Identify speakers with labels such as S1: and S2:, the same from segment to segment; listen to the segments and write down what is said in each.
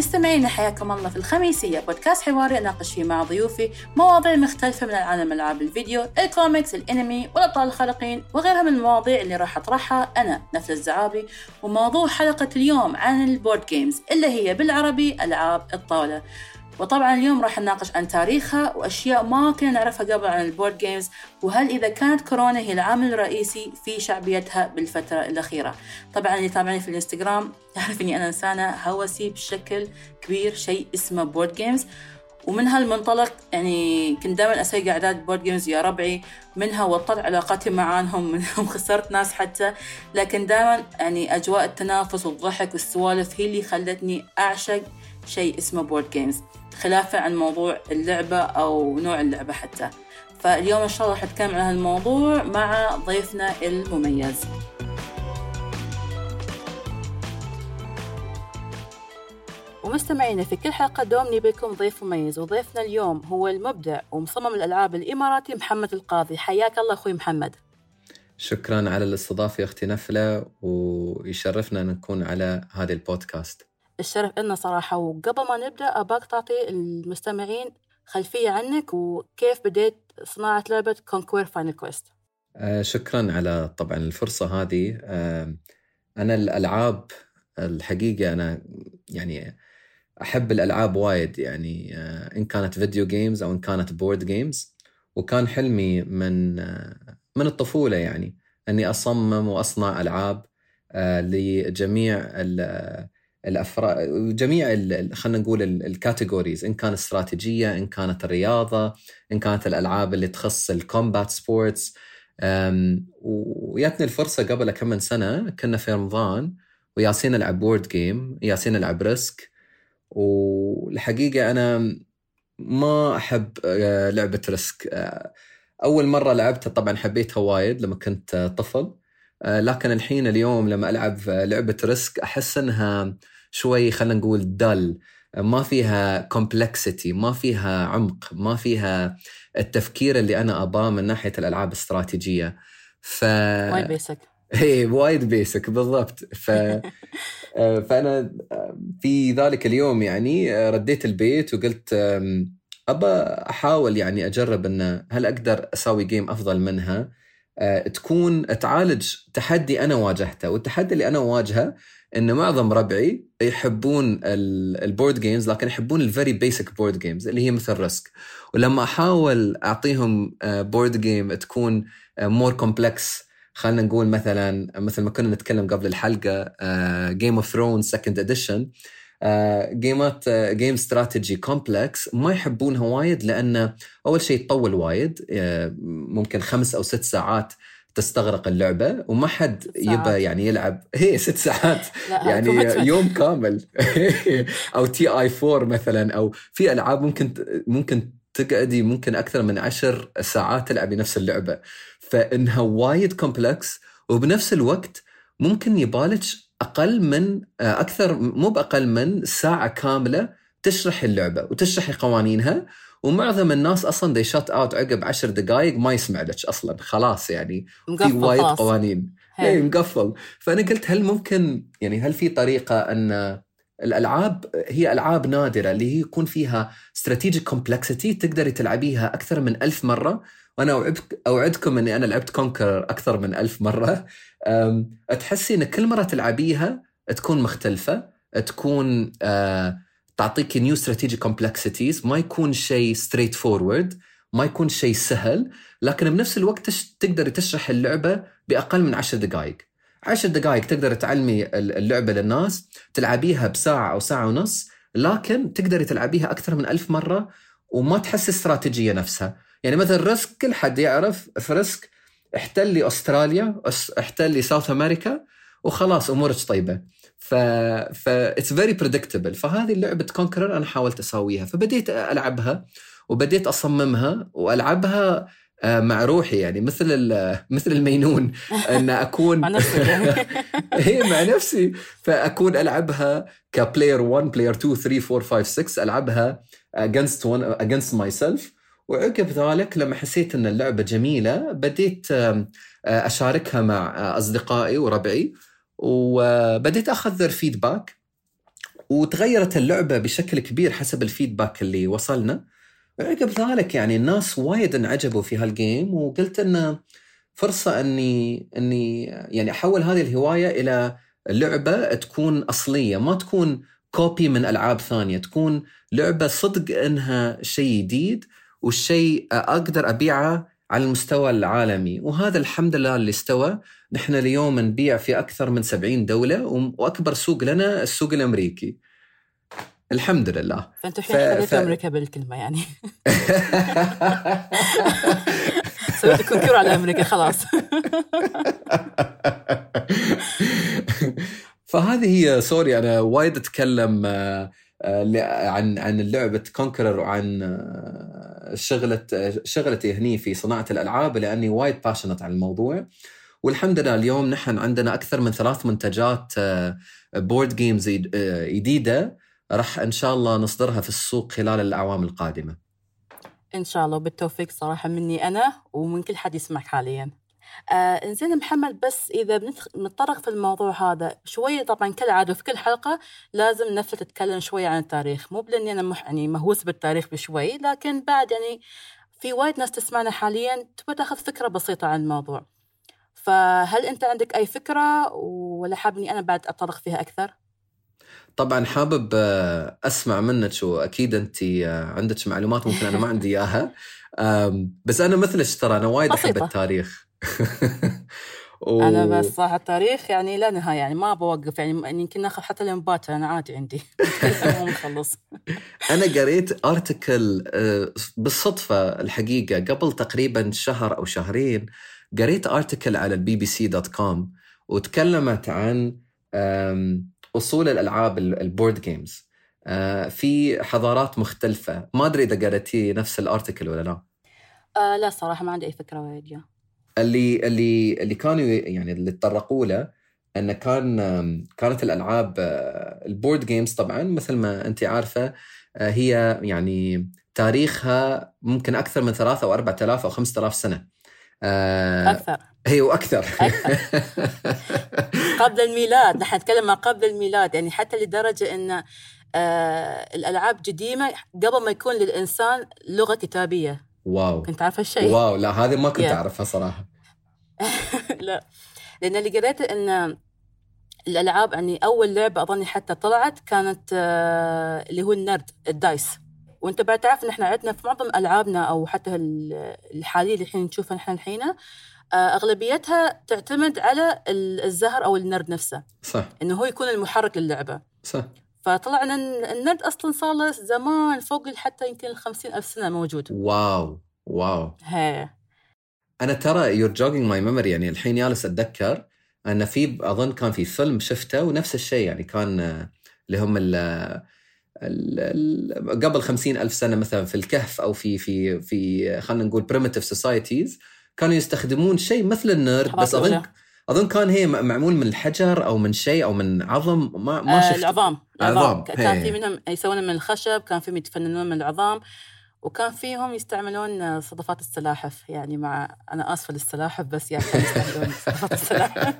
S1: مستمعينا حياكم الله في الخميسية بودكاست حواري أناقش فيه مع ضيوفي مواضيع مختلفة من العالم ألعاب الفيديو الكوميكس الأنمي والأبطال الخارقين وغيرها من المواضيع اللي راح أطرحها أنا نفل الزعابي. وموضوع حلقة اليوم عن ال board games اللي هي بالعربي ألعاب الطاولة. وطبعا اليوم راح نناقش عن تاريخها وأشياء ما كنا نعرفها قبل عن ال board games وهل إذا كانت كورونا هي العامل الرئيسي في شعبيتها بالفترة الأخيرة. طبعا اللي يتابعني في الإنستغرام يعرف إني أنا إنسانة هوسي بشكل كبير شيء اسمه board games ومن هالمنطلق يعني كنت دائما أسوي قعدات board games ويا ربعي منها وطت علاقاتي معاهم منهم خسرت ناس حتى. لكن دائما يعني أجواء التنافس والضحك والسوالف هي اللي خلتني أعشق شيء اسمه board games خلافا عن موضوع اللعبة أو نوع اللعبة حتى. فاليوم إن شاء الله راح نتكلم عن هالموضوع مع ضيفنا المميز. ومستمعينا في كل حلقة دوم نبيكم ضيف مميز وضيفنا اليوم هو المبدع ومصمم الألعاب الإماراتي محمد القاضي. حياك الله أخوي محمد.
S2: شكرا على الاستضافة يا أختي نفلة ويشرفنا أن نكون على هذا البودكاست.
S1: الشرف لنا صراحة. وقبل ما نبدأ أباك تعطي المستمعين خلفية عنك وكيف بديت صناعة لعبة Conquer Final
S2: Conquest شكرا على طبعا الفرصة هذه. آه أنا الألعاب الحقيقة أنا يعني أحب الألعاب وايد يعني آه إن كانت video games أو إن كانت board games وكان حلمي من آه من الطفولة يعني أني أصمم وأصنع ألعاب لجميع الافراد جميع خلينا نقول ال categories إن كانت استراتيجية إن كانت الرياضة إن كانت الألعاب اللي تخص ال combat sports وياتني الفرصة قبل كم من سنة كنا في رمضان ويالسين نلعب board game يالسين نلعب Risk والحقيقة أنا ما أحب آه، لعبة Risk آه، أول مرة لعبتها طبعا حبيتها وايد لما كنت طفل. لكن الحين اليوم لما ألعب لعبة Risk أحس إنها شوي خلينا نقول dull ما فيها complexity ما فيها عمق ما فيها التفكير اللي أنا أباه من ناحية الألعاب الاستراتيجية.
S1: ف وايد basic
S2: اي وايد basic بالضبط. ف آه، فأنا في ذلك اليوم يعني رديت البيت وقلت أبى أحاول يعني أجرب إن هل أقدر أسوي game أفضل منها. آه، تكون تعالج تحدي أنا واجهته. والتحدي اللي أنا واجهه إن معظم ربعي يحبون ال board games لكن يحبون ال very basic board games اللي هي مثل Risk ولما أحاول أعطيهم board آه، game تكون more آه، complex خلينا نقول مثلا مثل ما كنا نتكلم قبل الحلقة Game of Thrones second edition جيمات game strategy complex ما يحبونها وايد لأن أول شيء تطول وايد آه، ممكن خمس أو ست ساعات تستغرق اللعبة وما حد يبى يعني يلعب. هي ست ساعات. يعني يوم كامل. أو TI4 مثلا أو في ألعاب ممكن ممكن تقعدي ممكن أكثر من عشر ساعات تلعبي نفس اللعبة. فإنها وايد complex وبنفس الوقت ممكن يبالج أقل من آه، أكثر مو بأقل من ساعة كاملة تشرح اللعبة وتشرح قوانينها. ومعظم الناس أصلا they shut out عقب عشر دقائق ما يسمع لك أصلا خلاص يعني في وايد قوانين. اي مقفل. فأنا قلت هل ممكن يعني هل في طريقة أن الألعاب هي ألعاب نادرة اللي هي يكون فيها strategic complexity تقدري تلعبيها أكثر من ألف مرة؟ وأنا أوعدكم إني أنا لعبت Conquer أكثر من ألف مرة. تحسي إن كل مرة تلعبيها تكون مختلفة تكون تعطيك new strategy complexities ما يكون شيء straightforward ما يكون شيء سهل لكن بنفس الوقت تش... تقدر تشرح اللعبة بأقل من عشر دقائق عشر دقائق تقدر تعلمي اللعبة للناس تلعبيها بساعة أو ساعة ونص لكن تقدري تلعبيها أكثر من ألف مرة وما تحس استراتيجية نفسها. يعني مثلا Risk كل حد يعرف في Risk احتلي أستراليا احتلي South America وخلاص أمورك طيبة. ف ف it's very predictable فهذه لعبه Conquer أنا حاولت أسويها. فبديت ألعبها وبديت أصممها وألعبها آه، مع روحي. يعني مثل مثل المينون
S1: إن أكون
S2: هي مع نفسي. فأكون ألعبها ك player 1 player 2 3 4 5 6 ألعبها against one against myself. وعقب ذلك لما حسيت إن اللعبة جميلة بديت أشاركها مع أصدقائي وربعي وبديت أخذ feedback وتغيرت اللعبة بشكل كبير حسب ال feedback اللي وصلنا. عقب ذلك يعني الناس وايد انعجبوا في هال game وقلت انه فرصة إني إني يعني أحول هذه الهواية إلى لعبة تكون أصلية ما تكون copy من ألعاب ثانية تكون لعبة صدق إنها شيء جديد. والشيء أقدر أبيعه على المستوى العالمي. وهذا الحمد لله اللي استوى. نحن اليوم نبيع في أكثر من 70 دولة وأكبر سوق لنا السوق الأمريكي. الحمد لله.
S1: فأنت الحين ف... ف... أمريكا بالكلمة يعني. سويت conquer على أمريكا خلاص.
S2: فهذه هي sorry أنا وايد أتكلم آه، آه، عن عن لعبة Conquer وعن آه، شغلة شغلتي هني في صناعة الألعاب لأني وايد passionate عن الموضوع والحمد لله اليوم نحن عندنا أكثر من ثلاث منتجات board آه، games آه، جديدة راح إن شاء الله نصدرها في السوق خلال الأعوام القادمة.
S1: إن شاء الله بالتوفيق صراحة مني أنا ومن كل حد يسمعك حاليا. آه إنزين محمد بس إذا بنتطرق في الموضوع هذا شوية طبعا كالعاده في كل حلقة لازم نفلة تتكلم شوية عن التاريخ مو بلأني أنا مح يعني مهووس بالتاريخ بشوي لكن بعد يعني في وايد ناس تسمعنا حاليا تبغى تاخذ فكرة بسيطة عن الموضوع. فهل أنت عندك أي فكرة ولا حابني أنا بعد أتطرق فيها أكثر؟
S2: طبعا حابب آه، أسمع منك وأكيد أنت آه، عندك معلومات ممكن أنا ما عندي إياها بس أنا مثلك ترى أنا وايد أحب التاريخ
S1: و... أنا بس صراحة التاريخ يعني لا نهاية يعني ما بوقف يعني يمكن ناخذ حتى اليوم باكر أنا عادي عندي. مخلص.
S2: أنا قريت article آه، بالصدفة الحقيقة قبل تقريبا شهر أو شهرين قريت article على ال BBC dot com وتكلمت عن أصول الألعاب ال board games آه، في حضارات مختلفة. ما أدري إذا قريتي نفس ال article ولا لا.
S1: آه لا صراحة ما عندي أي فكرة وايد
S2: اللي اللي اللي كانوا يعني اللي تطرقوا له أن كان كانت الألعاب آه، ال board games طبعا مثل ما أنت عارفة آه، هي يعني تاريخها ممكن أكثر من ثلاثة آلاف أو خمسة آلاف سنة.
S1: آه أكثر.
S2: هي وأكثر.
S1: أكثر. قبل الميلاد نحن نتكلم ما قبل الميلاد يعني حتى لدرجة أن الألعاب قديمة قبل ما يكون للإنسان لغة كتابية.
S2: واو.
S1: كنت عارفة الشيء؟
S2: واو لا هذه ما كنت أعرفها صراحة.
S1: لا. لأن اللي قريته إن الألعاب يعني أول لعبة أظني حتى طلعت كانت آه اللي هو النرد الدايس. وأنت بعد تعرف إن إحنا عندنا في معظم ألعابنا أو حتى الحالية اللي الحين نشوفها نحن الحين آه، أغلبيتها تعتمد على الزهر أو النرد نفسه.
S2: صح.
S1: إنه هو يكون المحرك للعبة.
S2: صح.
S1: فطلع إن النرد أصلا صار له زمان فوق حتى يمكن ال ألف سنة موجود.
S2: واو واو.
S1: هي.
S2: أنا ترى you're jogging my memory يعني الحين جالس أتذكر أن في أظن كان في فيلم شفته ونفس الشيء يعني كان آه، اللي هم قبل خمسين ألف سنة مثلا في الكهف أو في في في خلينا نقول primitive societies كانوا يستخدمون شيء مثل النرد بس أظن أظن كان هي معمول من الحجر أو من شيء أو من عظم ما ما
S1: شفت آه العظام. العظام كان في منهم يسوون من الخشب كان فيهم يتفننون من العظام. وكان فيهم يستعملون صدفات السلاحف يعني مع أنا آسفة للسلاحف بس يعني يستعملون صدفات السلاحف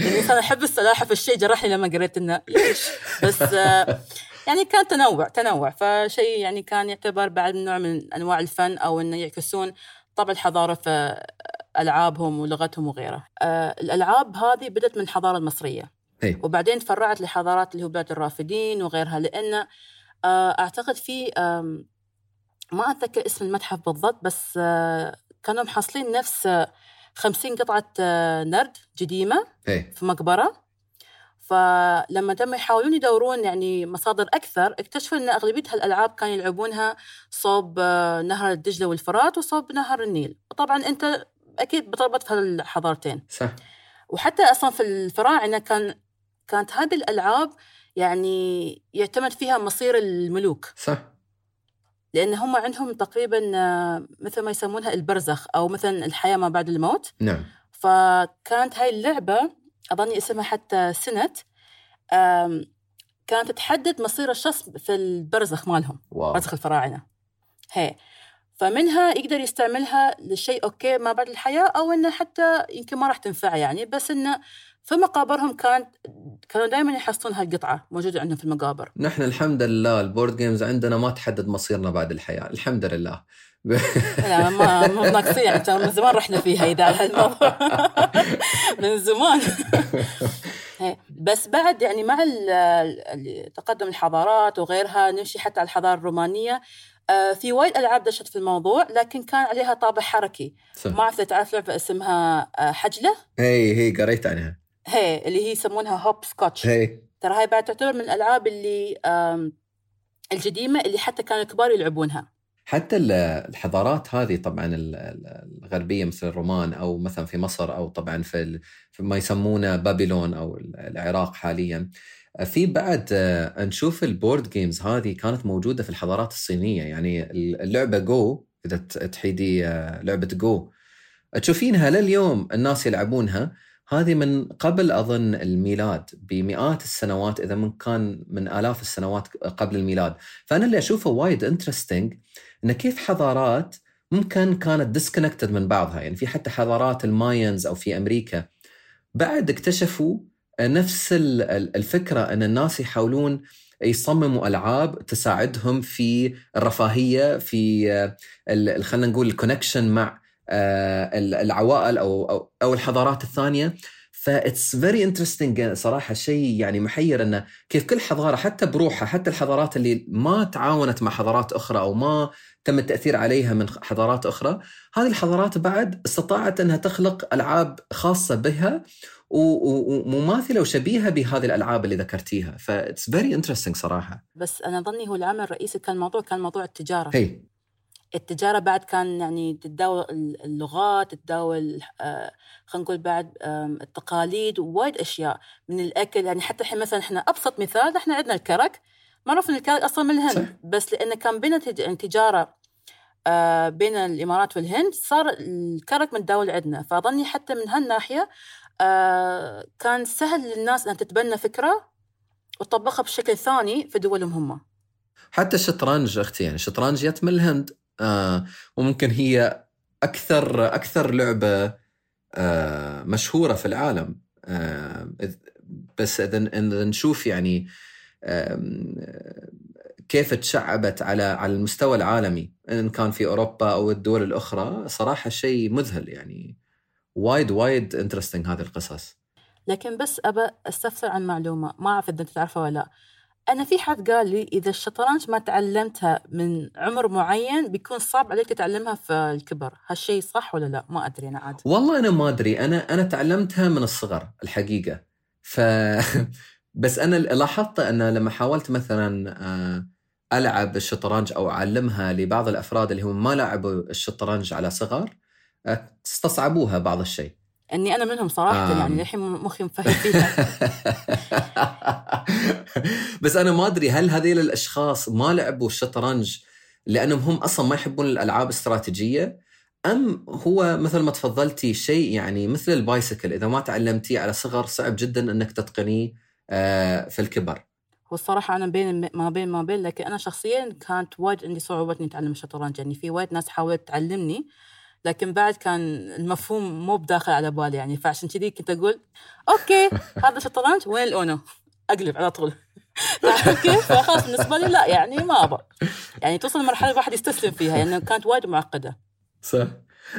S1: يعني أنا احب السلاحف الشيء جرحني لما قريت إنه ليش بس آه يعني كان تنوع تنوع فشيء يعني كان يعتبر بعد نوع من أنواع الفن أو إنه يعكسون طبع الحضارة في ألعابهم ولغتهم وغيره. آه الألعاب هذه بدأت من الحضارة المصرية.
S2: هي.
S1: وبعدين تفرعت لحضارات اللي هو بلاد الرافدين وغيرها لأن آه أعتقد في ما أتذكر اسم المتحف بالضبط بس آه كانوا محصلين نفس 50 قطعة آه، نرد قديمة
S2: إيه.
S1: في مقبرة. فلما تم يحاولون يدورون يعني مصادر أكثر اكتشفوا أن أغلبية هالألعاب كانوا يلعبونها صوب آه، نهر الدجلة والفرات وصوب نهر النيل. وطبعا أنت أكيد بتربط في هالحضارتين.
S2: صح.
S1: وحتى أصلا في الفراعنة كان كانت هذه الألعاب يعني يعتمد فيها مصير الملوك.
S2: صح.
S1: لأن هم عندهم تقريبا آه، مثل ما يسمونها البرزخ أو مثلا الحياة ما بعد الموت.
S2: نعم.
S1: فكانت هاي اللعبة أظني اسمها حتى سنت كانت تحدد مصير الشخص في البرزخ مالهم
S2: واو.
S1: برزخ الفراعنة. هي. فمنها يقدر يستعملها لشيء okay ما بعد الحياة أو إنه حتى يمكن ما راح تنفع يعني بس إنه في مقابرهم كانت كانوا دائما يحصلون هالقطعة موجودة عندهم في المقابر.
S2: نحن الحمد لله ال board games عندنا ما تحدد مصيرنا بعد الحياة الحمد لله.
S1: لا ما مو ناقصين يعني من زمان رحنا فيها إذا على هالموضوع من زمان. هي. بس بعد يعني مع تقدم الحضارات وغيرها نمشي حتى على الحضارة الرومانية في وايد ألعاب دشت في الموضوع لكن كان عليها طابع حركي.
S2: صح.
S1: ما أعرف إذا تعرف لعبة اسمها آه، حجلة؟
S2: هي هي قريت عنها
S1: هي اللي هي يسمونها هوب سكوتش.
S2: هي.
S1: ترى هاي بعد تعتبر من الألعاب اللي القديمه اللي حتى كانوا الكبار يلعبونها.
S2: حتى ال- الحضارات هذه طبعا ال- ال- الغربية مثل الرومان أو مثلا في مصر أو طبعا في, ما يسمونه Babylon أو ال- العراق حاليا. في بعد آه، نشوف ال board games هذه كانت موجودة في الحضارات الصينية. يعني اللعبة جو إذا تحيدي آه، لعبة جو تشوفينها لليوم الناس يلعبونها. هذه من قبل أظن الميلاد بمئات السنوات إذا من كان من آلاف السنوات قبل الميلاد. فأنا اللي أشوفه وايد interesting إن كيف حضارات ممكن كانت disconnected من بعضها. يعني في حتى حضارات ال Mayans أو في أمريكا. بعد اكتشفوا نفس ال- ال- الفكرة أن الناس يحاولون يصمموا ألعاب تساعدهم في الرفاهية في خلينا نقول ال connection مع آه، ال- العوائل أو أو الحضارات الثانية. فا that's very interesting صراحة شيء يعني محير انه كيف كل حضارة حتى بروحها حتى الحضارات اللي ما تعاونت مع حضارات أخرى أو ما تم التأثير عليها من حضارات أخرى هذه الحضارات بعد استطاعت أنها تخلق ألعاب خاصة بها ومماثلة وشبيهة بهذه الألعاب اللي ذكرتيها. فا that's very interesting صراحة.
S1: بس أنا ظني هو العامل الرئيسي كان الموضوع كان موضوع التجارة.
S2: هي.
S1: التجارة بعد كان يعني تتداول اللغات تتداول آه، خلينا نقول بعد آم، التقاليد ووايد أشياء. من الأكل يعني حتى الحين مثلا إحنا أبسط مثال إحنا عندنا الكرك. معروف إن الكرك أصلا من الهند.
S2: صح.
S1: بس لأنه كان بين يعني تجارة آه، بين الإمارات والهند صار الكرك متداول عندنا. فأظني حتى من هالناحية آه، كان سهل للناس أن تتبنى فكرة وتطبقها بشكل ثاني في دولهم هم.
S2: حتى الشطرنج أختي يعني الشطرنج جت من الهند. آه وممكن هي أكثر أكثر لعبة آه مشهورة في العالم. آه بس إذا نشوف يعني آه، كيف تشعبت على على المستوى العالمي إن كان في أوروبا أو الدول الأخرى صراحة شيء مذهل يعني. وايد وايد انترستنج هذه القصص.
S1: لكن بس أبى أستفسر عن معلومة ما أعرف إذا أنت تعرفها ولا لا. أنا في حد قال لي إذا الشطرنج ما تعلمتها من عمر معين بيكون صعب عليك تتعلمها في الكبر. هالشيء صح ولا لا؟ ما أدري أنا عاد.
S2: والله أنا ما أدري. أنا أنا تعلمتها من الصغر الحقيقة. ف بس أنا لاحظت أن لما حاولت مثلا آه، ألعب الشطرنج أو أعلمها لبعض الأفراد اللي هم ما لعبوا الشطرنج على صغر استصعبوها بعض الشيء.
S1: أني أنا منهم صراحة
S2: آم.
S1: يعني الحين مخي مفهم فيها.
S2: بس أنا ما أدري هل هذيل الأشخاص ما لعبوا الشطرنج لأنهم هم أصلا ما يحبون الألعاب الاستراتيجيه أم هو مثل ما تفضلتي شيء يعني مثل ال bicycle إذا ما تعلمتيه على صغر صعب جدا إنك تتقنيه آه، في الكبر؟
S1: والصراحة أنا بين ما بين ما بين لكن أنا شخصيا كانت وايد عندي صعوبة إني أتعلم الشطرنج يعني في وايد ناس حاولت تعلمني لكن بعد كان المفهوم مو بداخل على بالي يعني فعشان كذي كنت أقول okay هذا شطرنج وين ال Uno؟ أقلب على طول كيف؟ فخلاص بالنسبة لي لا يعني ما أبغى يعني توصل لمرحلة الواحد يستسلم فيها لأنه يعني كانت وايد معقدة
S2: صح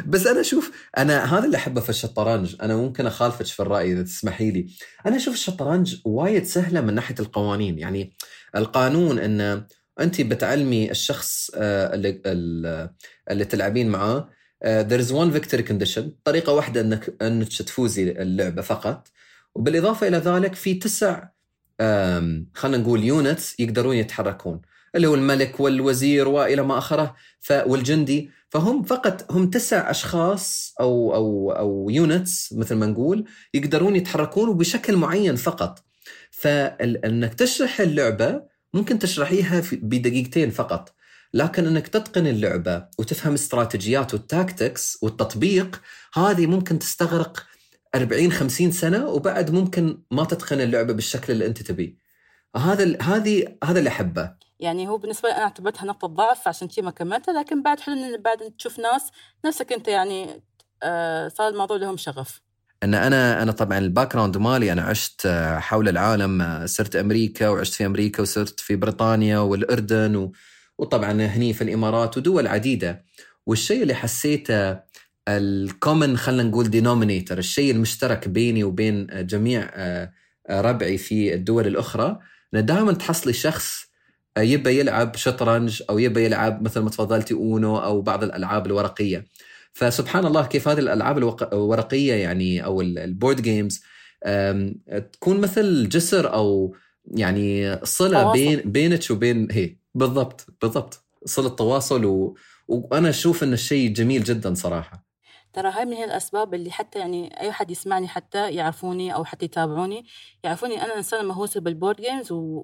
S2: بس أنا أشوف أنا هذا اللي أحبه في الشطرنج أنا ممكن أخالفك في الرأي إذا تسمحي لي أنا أشوف الشطرنج وايد سهلة من ناحية القوانين يعني القانون ان انت بتعلمي الشخص آه، اللي اللي تلعبين معاه there is one victory condition. طريقة واحدة أنك أنك تفوزي اللعبة فقط. وبالإضافة إلى ذلك في تسع خلينا نقول units يقدرون يتحركون. اللي هو الملك والوزير وإلى ما آخره والجندي. فهم فقط هم تسع أشخاص أو أو أو units مثل ما نقول يقدرون يتحركون وبشكل معين فقط. فانك تشرح اللعبة ممكن تشرحيها بدقيقتين فقط. لكن إنك تتقن اللعبة وتفهم استراتيجيات وال tactics والتطبيق هذه ممكن تستغرق 40 50 سنة وبعد ممكن ما تتقن اللعبة بالشكل اللي أنت تبيه. هذا هذه هذا اللي أحبه.
S1: يعني هو بالنسبة لي أنا اعتبرتها نقطة ضعف عشان كذا ما كملتها لكن بعد حلو إن بعد تشوف ناس نفسك أنت يعني آه صار الموضوع لهم شغف.
S2: ان أنا أنا طبعا ال background مالي أنا عشت آه، حول العالم آه، صرت أمريكا وعشت في أمريكا وصرت في بريطانيا والأردن و... وطبعا هني في الإمارات ودول عديدة. والشيء اللي حسيته ال common خلينا نقول denominator الشيء المشترك بيني وبين جميع آه، ربعي في الدول الأخرى ان دائما تحصلي شخص يبى يلعب شطرنج أو يبى يلعب مثل ما تفضلتي Uno أو بعض الألعاب الورقية. فسبحان الله كيف هذه الألعاب الورقية يعني أو ال board games تكون مثل جسر أو يعني صلة بين بينك وبين هي. بالضبط بالضبط. صلة تواصل و... وأنا أشوف إن الشيء جميل جدا صراحة.
S1: ترى هاي من هي الأسباب اللي حتى يعني أي حد يسمعني حتى يعرفوني أو حتى يتابعوني يعرفوني أنا إنسانة مهووسة بال board games و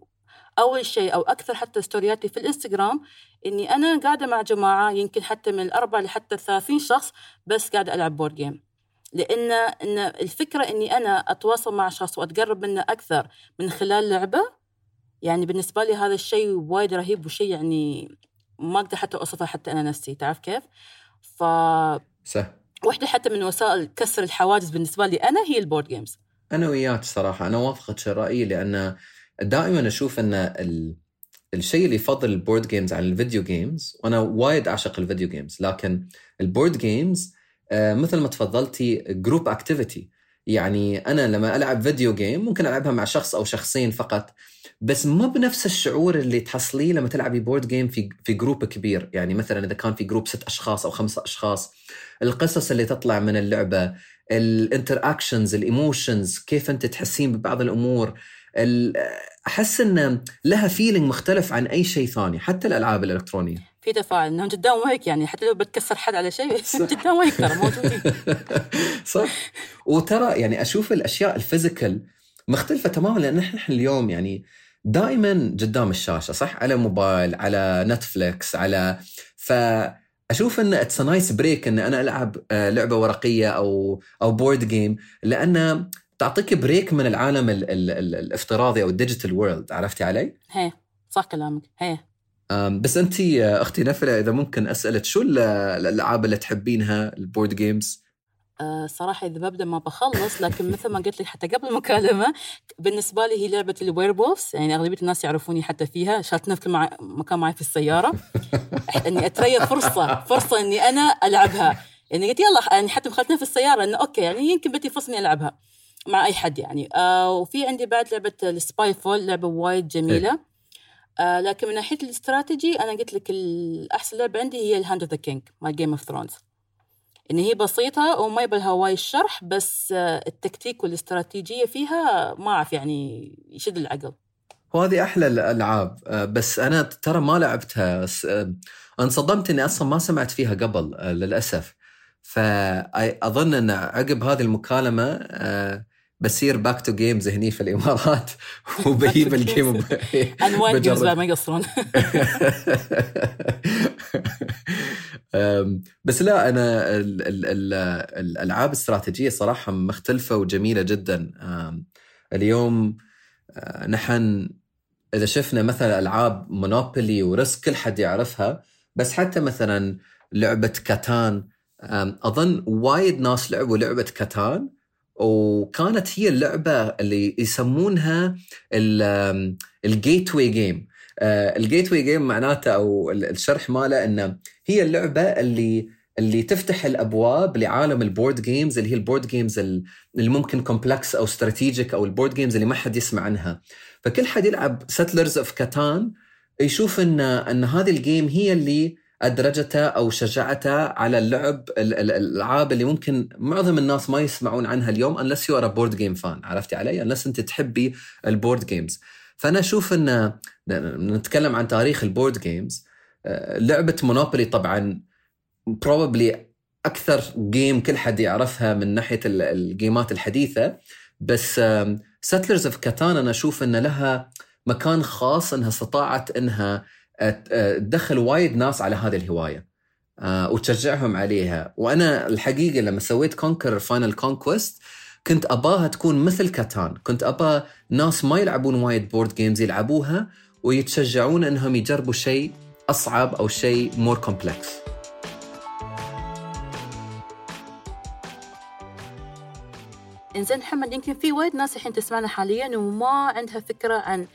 S1: أول شيء أو أكثر حتى ستورياتي في الإنستغرام إني أنا قاعدة مع جماعة يمكن حتى من الأربع لحتى الثلاثين شخص بس قاعدة ألعب board game لأن إن الفكرة إني أنا أتواصل مع شخص وأتقرب منه أكثر من خلال لعبة يعني بالنسبة لي هذا الشيء وايد رهيب وشيء يعني ما أقدر حتى أوصفه حتى أنا نفسي تعرف كيف؟ ف
S2: صح
S1: واحدة حتى من وسائل كسر الحواجز بالنسبة لي أنا هي البورد جيمز
S2: أنا وياك صراحة أنا أوافقك الرأي لأن دائما أشوف إن ال... الشيء اللي يفضل ال board games عن ال video games وأنا وايد أعشق ال video games لكن ال board games آه، مثل ما تفضلتي group activity يعني أنا لما ألعب video game ممكن ألعبها مع شخص أو شخصين فقط بس ما بنفس الشعور اللي تحصليه لما تلعبي board game في في group كبير. يعني مثلا إذا كان في group ست أشخاص أو خمسة أشخاص القصص اللي تطلع من اللعبة ال interactions ال emotions كيف أنت تحسين ببعض الأمور أحس إن لها feeling مختلف عن أي شيء ثاني حتى الألعاب الإلكترونية.
S1: في تفاعل إنهم قدام وجهك يعني حتى لو بتكسر حد على شيء قدام وجهك ترى موجودين.
S2: صح. وترى يعني أشوف الأشياء ال physical مختلفة تماما لأن إحنا اليوم يعني دائما قدام الشاشة صح؟ على موبايل على نتفلكس على ف أشوف إن it's nice break إن أنا ألعب آه، لعبة ورقية أو أو board game لأن تعطيك break من العالم ال ال ال الافتراضي أو ال digital world عرفتي علي؟
S1: هي صح كلامك هي.
S2: بس أنت أختي نفلة إذا ممكن أسألك شو الألعاب اللي تحبينها ال board games؟
S1: أه صراحة إذا ببدأ ما بخلص لكن مثل ما قلت لك حتى قبل المكالمة بالنسبة لي هي لعبة الوير بولفز يعني أغلبية الناس يعرفوني حتى فيها شالتنا في مع... مكان معي في السيارة إني اتريا فرصة فرصة إني أنا ألعبها يعني قلت يلا يعني حتى مخلتنا في السيارة إنه أوكي يعني يمكن بدي فرصة إني ألعبها مع أي حد يعني آه وفي عندي بعد لعبة السباي فول لعبة وايد جميلة. آه لكن من ناحية الاستراتيجي أنا قلت لك الاحسن لعبة عندي هي الهاند اوف ذا كينج مال جيم اوف ثرونز إن هي بسيطة وما يبلها وايد الشرح بس آه التكتيك والاستراتيجية فيها ما أعرف يعني يشد العقل.
S2: وهذه أحلى الألعاب آه، بس أنا ترى ما لعبتها آه، انصدمت إني أصلا ما سمعت فيها قبل آه، للأسف. فاظن إن عقب هذه المكالمة بصير Back to Games هني في الإمارات وبجيب ال
S1: game أنواع games ما يقصرون.
S2: بس لا أنا الألعاب الاستراتيجيه صراحة مختلفة وجميلة جدا. اليوم نحن إذا شفنا مثلا ألعاب Monopoly و Risk كل حد يعرفها بس حتى مثلا لعبة Catan أظن وايد ناس لعبوا لعبة Catan وكانت هي اللعبة اللي يسمونها ال gateway game ال gateway game معناته أو الشرح ماله إنه هي اللعبة اللي اللي تفتح الأبواب لعالم ال board games اللي هي ال board games اللي ممكن complex أو strategic أو ال board games اللي ما حد يسمع عنها. فكل حد يلعب Settlers of Catan يشوف ان إن هذه ال game هي اللي أدرجته أو شجعته على اللعب الألعاب اللي ممكن معظم الناس ما يسمعون عنها اليوم unless you are a board game fan عرفتي علي؟ unless أنت تحبي ال board games فأنا أشوف إن نتكلم عن تاريخ ال board games لعبة Monopoly طبعا probably أكثر game كل حد يعرفها من ناحية ال game ات الحديثة بس Settlers of Catan أنا أشوف إن لها مكان خاص إنها استطاعت إنها تدخل وايد ناس على هذه الهواية وتشجعهم عليها. وأنا الحقيقة لما سويت Conquer Final Conquest كنت أباها تكون مثل Catan كنت أبا ناس ما يلعبون وايد board games يلعبوها ويتشجعون إنهم يجربوا شيء أصعب أو شيء more complex
S1: إنزين محمد يمكن في وايد ناس الحين تسمعنا حاليا وما عندها فكرة عن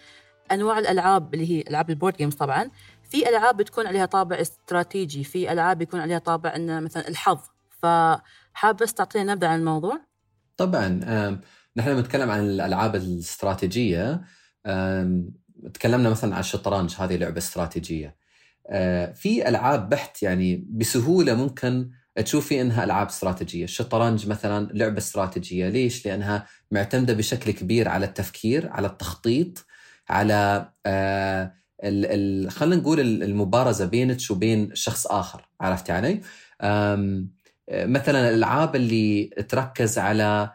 S1: أنواع الألعاب اللي هي ألعاب ال board games طبعا. في ألعاب بتكون عليها طابع استراتيجي في ألعاب يكون عليها طابع انه مثلا الحظ. فحاب بس تعطينا نبذه عن الموضوع؟
S2: طبعا نحن نتكلم عن الألعاب الاستراتيجية. تكلمنا مثلا عن الشطرنج هذه لعبة استراتيجية. أه، في ألعاب بحت يعني بسهولة ممكن تشوفي إنها ألعاب استراتيجية، الشطرنج مثلا لعبة استراتيجية، ليش؟ لأنها معتمدة بشكل كبير على التفكير، على التخطيط، على آه خلينا نقول المبارزة بينك وبين شخص آخر، عرفتي علي؟ مثلا الألعاب اللي تركز على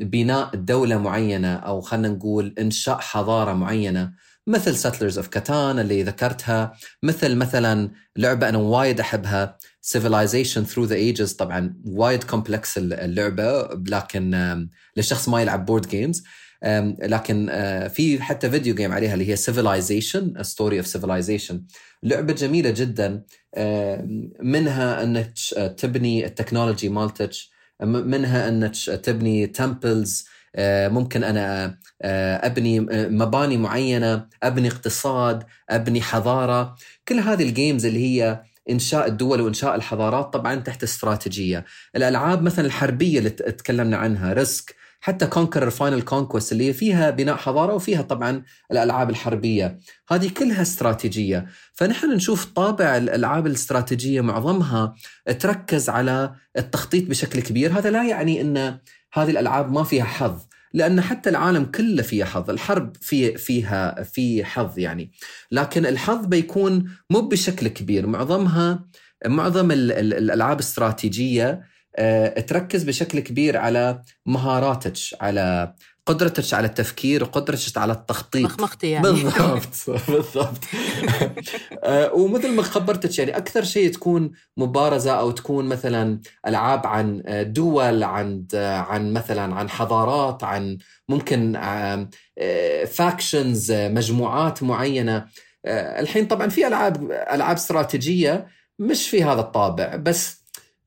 S2: بناء دولة معينة أو خلينا نقول إنشاء حضارة معينة مثل Settlers of Catan اللي ذكرتها مثل مثلا لعبة أنا وايد أحبها Civilization Through the Ages طبعا وايد complex اللعبة لكن للشخص ما يلعب board game ز لكن في حتى video game عليها اللي هي A Story of Civilization. لعبة جميلة جدا. منها إنك تبني التكنولوجي مالتك. منها إنك تبني temples ممكن أنا أبني مباني معينة أبني اقتصاد أبني حضارة. كل هذه ال games اللي هي إنشاء الدول وإنشاء الحضارات طبعا تحت استراتيجية. الألعاب مثلا الحربية اللي تكلمنا عنها Risk. حتى Conquer Final Conquest اللي فيها بناء حضارة وفيها طبعا الألعاب الحربية. هذه كلها استراتيجية. فنحن نشوف طابع الألعاب الاستراتيجية معظمها تركز على التخطيط بشكل كبير. هذا لا يعني إن هذه الألعاب ما فيها حظ لأن حتى العالم كله فيه حظ الحرب في فيها في حظ يعني. لكن الحظ بيكون مو بشكل كبير. معظمها معظم الألعاب الاستراتيجيه تركز بشكل كبير على مهاراتك على قدرتك على التفكير وقدرتك على التخطيط.
S1: مخمختي يعني.
S2: بالضبط بالضبط. آه، ومثل ما خبرتك يعني أكثر شيء تكون مبارزة أو تكون مثلا ألعاب عن دول عن عن مثلا عن حضارات عن ممكن فاكشنز آه، مجموعات معينة. الحين طبعا في ألعاب ألعاب استراتيجية مش في هذا الطابع بس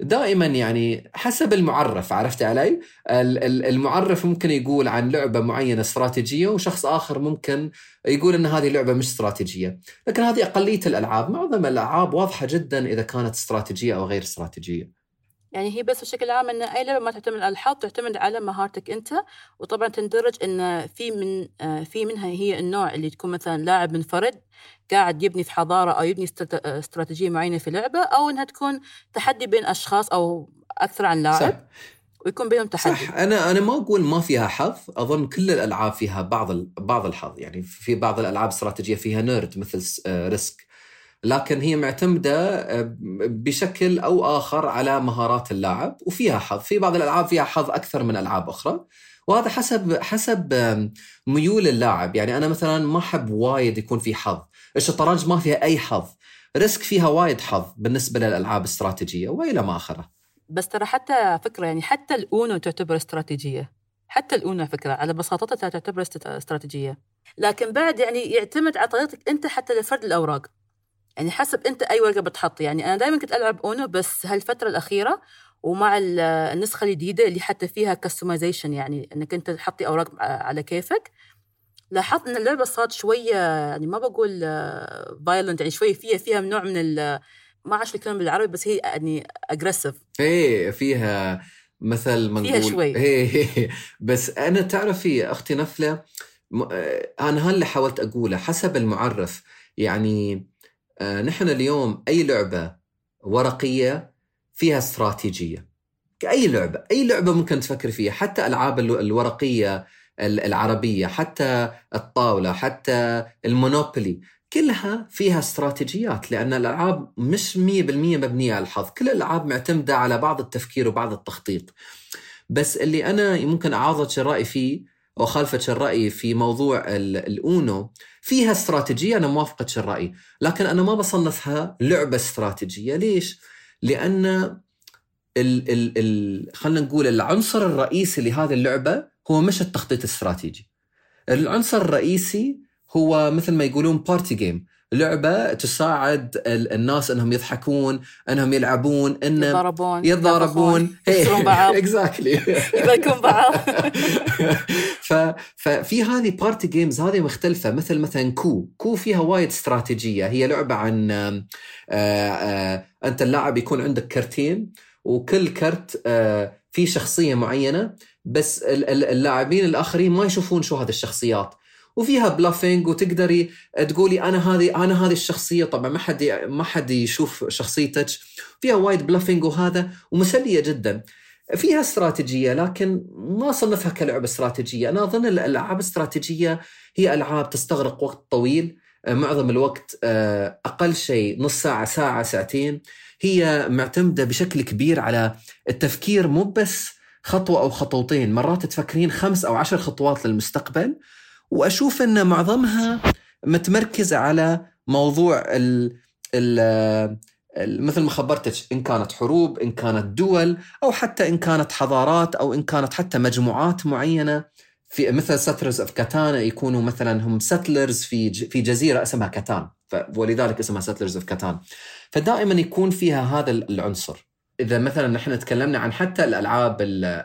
S2: دائما يعني حسب المعرف عرفت علي؟ المعرف ممكن يقول عن لعبة معينة استراتيجية وشخص آخر ممكن يقول إن هذه لعبة مش استراتيجية، لكن هذه أقلية الألعاب، معظم الألعاب واضحة جدا إذا كانت استراتيجية أو غير استراتيجية.
S1: يعني هي بس بشكل عام إن أي لعبة ما تعتمد على الحظ تعتمد على مهارتك أنت. وطبعا تندرج إن في من آه، في منها هي النوع اللي تكون مثلا لاعب منفرد قاعد يبني في حضارة أو يبني استراتيجية معينة في لعبة أو إنها تكون تحدي بين أشخاص أو أكثر عن لاعب صح. ويكون بينهم تحدي.
S2: صح. أنا أنا ما أقول ما فيها حظ أظن كل الألعاب فيها بعض بعض الحظ. يعني في بعض الألعاب الاستراتيجيه فيها نرد مثل Risk. لكن هي معتمدة آه، بشكل أو آخر على مهارات اللاعب وفيها حظ، في بعض الألعاب فيها حظ أكثر من ألعاب أخرى وهذا حسب حسب ميول اللاعب، يعني أنا مثلا ما أحب وايد يكون في حظ، الشطرنج ما فيها أي حظ، Risk فيها وايد حظ بالنسبة للألعاب الاستراتيجيه وإلى ما آخره.
S1: بس ترى حتى فكرة يعني حتى ال Uno تعتبر استراتيجية. حتى ال Uno فكرة على بساطتها تعتبر استراتيجية. لكن بعد يعني يعتمد على طريقتك أنت حتى لفرد الأوراق. يعني حسب انت اي ورقة بتحط. يعني أنا دائما كنت ألعب Uno بس هالفترة الأخيرة ومع النسخة الجديدة اللي حتى فيها customization يعني إنك أنت تحطي أوراق على كيفك. لاحظت إن اللعبة صارت شوية يعني ما بقول violent يعني شوية فيها فيها نوع من ال ما اعرف الكلام بالعربي بس هي يعني aggressive
S2: إيه فيها مثل ما
S1: نقول. فيها شوي.
S2: إيه بس أنا تعرفي أختي نفلة أنا هاللي حاولت اقوله حسب المعرف. يعني آه، نحن اليوم أي لعبة ورقية فيها استراتيجية. اي لعبة أي لعبة ممكن تفكر فيها حتى ألعاب الورقية العربية حتى الطاولة حتى المونوبولي كلها فيها استراتيجيات لأن الألعاب مش 100% مبنية على الحظ. كل الألعاب معتمدة على بعض التفكير وبعض التخطيط. بس اللي أنا ممكن اعارضك الراي فيه أو خالفك الرأي في موضوع الأونو فيها استراتيجية أنا موافقة الرأي لكن أنا ما بصنفها لعبة استراتيجية. ليش؟ لأن ال ال ال خلينا نقول العنصر الرئيسي لهذه اللعبة هو مش التخطيط الاستراتيجي. العنصر الرئيسي هو مثل ما يقولون party game لعبة تساعد الناس إنهم يضحكون إنهم يلعبون إن
S1: يتضاربون
S2: يتضاربون.
S1: يكسرون بعض.
S2: exactly
S1: يباركون بعض.
S2: ففي هذه party games هذه مختلفة مثل مثلا كو. كو فيها وايد استراتيجية. هي لعبة عن آآ آآ أنت اللاعب يكون عندك كرتين وكل كرت في شخصية معينة بس اللاعبين الآخرين ما يشوفون شو هذه الشخصيات. وفيها bluffing وتقدري تقولي أنا هذه أنا هذه الشخصية. طبعا ما حد ما حد يشوف شخصيتك. فيها وايد bluffing وهذا ومسلية جدا. فيها استراتيجية لكن ما صنفها كلعبه استراتيجية. أنا أظن الألعاب الاستراتيجيه هي ألعاب تستغرق وقت طويل. معظم الوقت أقل شيء نص ساعة ساعة ساعتين. هي معتمدة بشكل كبير على التفكير مو بس خطوة أو خطوتين. مرات تفكرين خمس أو عشر خطوات للمستقبل. وأشوف أن معظمها متمركز على موضوع ال ال مثل ما خبرتك إن كانت حروب إن كانت دول أو حتى إن كانت حضارات أو إن كانت حتى مجموعات معينة. في مثل Settlers of Catan يكونوا مثلا هم settlers في في جزيرة اسمها كاتان ولذلك اسمها Settlers of Catan فدائما يكون فيها هذا العنصر. إذا مثلا نحن تكلمنا عن حتى الألعاب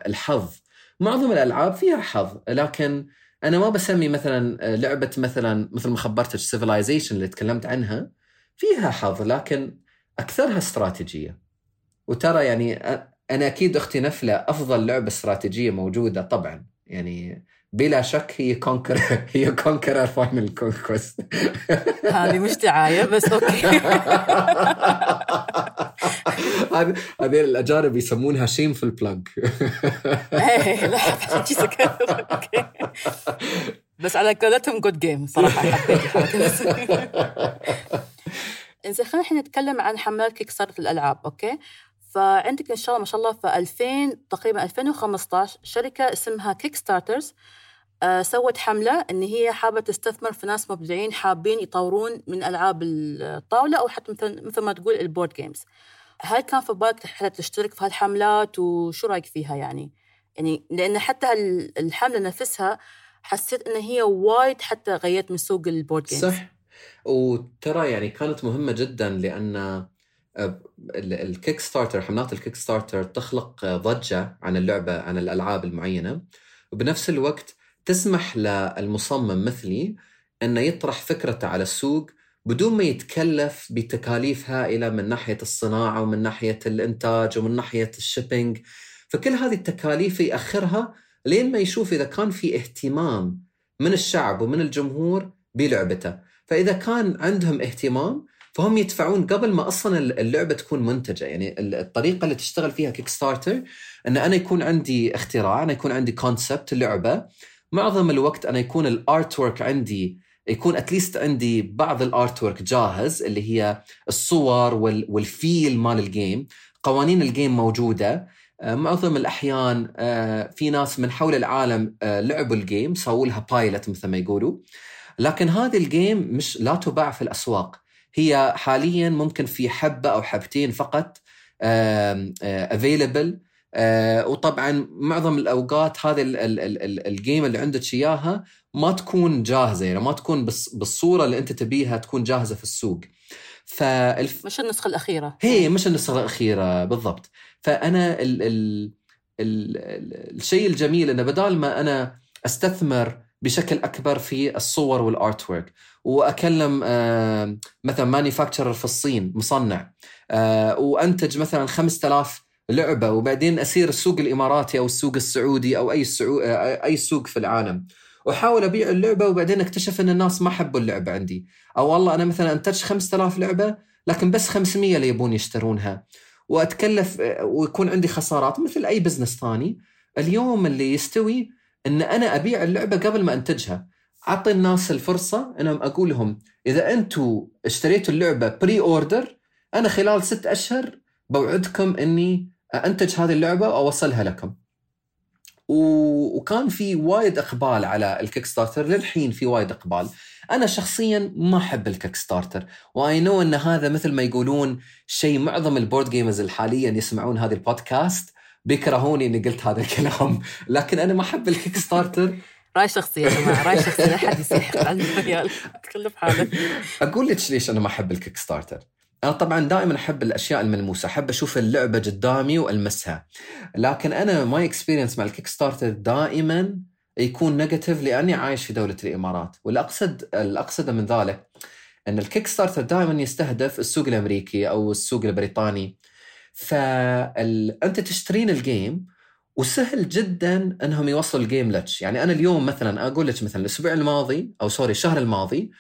S2: الحظ. معظم الألعاب فيها حظ لكن أنا ما بسمي مثلا لعبة مثلا مثل ما خبرتك Civilization اللي تكلمت عنها فيها حظ لكن أكثرها استراتيجية. وترى يعني أنا أكيد أختي نفلة أفضل لعبة استراتيجية موجودة طبعا. يعني بلا شك هي Conquer هي Conqueror Final Conquest
S1: هذه مش دعاية بس أوكي.
S2: هذه الأجانب يسمونها shameful plug
S1: إيه لا okay بس على قولتهم good game صراحة إنزين خلينا الحين نتكلم عن حملات Kickstarter الألعاب okay؟ فعندك إن شاء الله ما شاء الله في 2000 تقريبا 2015 شركة اسمها Kickstarter آه سوت حملة إن هي حابة تستثمر في ناس مبدعين حابين يطورون من ألعاب الطاولة أو حتى مثل مثل ما تقول ال board games. هل كان في بالك حتى تشترك في هالحملات وشو رأيك فيها يعني؟ يعني لأن حتى الحملة نفسها حسيت إن هي وايد حتى غيرت من سوق ال board games.
S2: صح وترى يعني كانت مهمة جدا لأن ال Kickstarter حملات ال Kickstarter تخلق ضجة عن اللعبة عن الألعاب المعينة وبنفس الوقت تسمح للمصمم مثلي أنه يطرح فكرته على السوق بدون ما يتكلف بتكاليف هائلة من ناحية الصناعة ومن ناحية الإنتاج ومن ناحية ال shipping فكل هذه التكاليف يأخرها لين ما يشوف إذا كان في اهتمام من الشعب ومن الجمهور بلعبته. فإذا كان عندهم اهتمام فهم يدفعون قبل ما أصلا اللعبة تكون منتجة. يعني الطريقة اللي تشتغل فيها Kickstarter إن أنا يكون عندي اختراع أنا يكون عندي concept اللعبه معظم الوقت أنا يكون ال artwork عندي يكون at least عندي بعض ال artwork جاهز اللي هي الصور وال feel مال ال game قوانين ال game موجودة. معظم الأحيان في ناس من حول العالم لعبوا ال game سووا لها pilot مثل ما يقولوا. لكن هذه ال game مش لا تباع في الأسواق. هي حاليا ممكن في حبة أو حبتين فقط available وطبعا معظم الأوقات هذه ال game اللي عندك إياها ما تكون جاهزة يعني ما تكون بالصورة اللي أنت تبيها تكون جاهزة في السوق.
S1: فالف... مش النسخة الأخيرة.
S2: هي مش النسخة الأخيرة بالضبط. فأنا ال... ال... ال... الشيء الجميل إنه بدال ما أنا أستثمر بشكل أكبر في الصور وال artwork وأكلم آه مثلا manufacturer في الصين مصنع آه وأنتج مثلا 5000 لعبة وبعدين أسير السوق الاماراتي أو السوق السعودي أو أي سعو... أي سوق في العالم. واحاول أبيع اللعبة وبعدين أكتشف أن الناس ما حبوا اللعبة عندي. أو والله أنا مثلا أنتج 5000 لعبة لكن بس 500 اللي يبون يشترونها. وأتكلف ويكون عندي خسارات مثل أي business ثاني. اليوم اللي يستوي أن أنا أبيع اللعبة قبل ما أنتجها. أعطي الناس الفرصة أنهم أقول لهم إذا أنتم اشتريتوا اللعبة pre-order أنا خلال ست أشهر بوعدكم أني انتج هذه اللعبة وأوصلها لكم. وكان في وايد إقبال على ال Kickstarter للحين في وايد إقبال. أنا شخصيا ما أحب ال Kickstarter و I know إن هذا مثل ما يقولون شيء معظم ال board gamers حاليا يسمعون هذا البودكاست بيكرهوني إني قلت هذا الكلام. لكن أنا ما أحب ال Kickstarter
S1: راي شخصي يا جماعة راي شخصي حد يسيح. على الرجال كله بحاله
S2: أقول لك ليش أنا ما أحب ال Kickstarter أنا طبعا دائما أحب الأشياء الملموسة أحب أشوف اللعبة قدامي وألمسها. لكن أنا my experience مع ال Kickstarter دائما يكون negative لأني عايش في دولة الإمارات. والأقصد الأقصد من ذلك إن ال Kickstarter دائما يستهدف السوق الأمريكي أو السوق البريطاني. فانت تشترين ال game وسهل جدا إنهم يوصلوا ال game لك. يعني أنا اليوم مثلا أقول لك مثلا الأسبوع الماضي أو sorry الشهر الماضي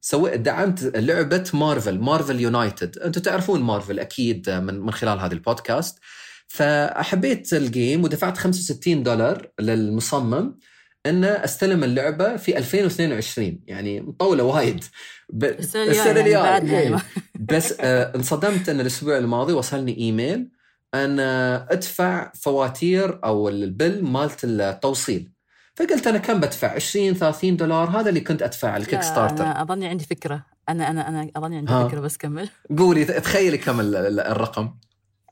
S2: سويت دعمت لعبة Marvel Marvel United. أنتم تعرفون مارفل أكيد من من خلال هذا البودكاست. فحبيت ال game ودفعت 65 دولار للمصمم إن أستلم اللعبة في 2022 يعني مطولة وايد.
S1: ب... السنة يعني
S2: إيه. بس آه انصدمت إن الأسبوع الماضي وصلني إيميل إن أدفع فواتير أو ال bill مالت التوصيل. فقلت أنا كم بدفع؟ 20 30 دولار. هذا اللي كنت ادفع ال Kickstarter
S1: أنا أظني عندي فكرة. أنا أنا أنا أظني عندي ها. فكرة بس كمل.
S2: قولي تخيلي كم الرقم.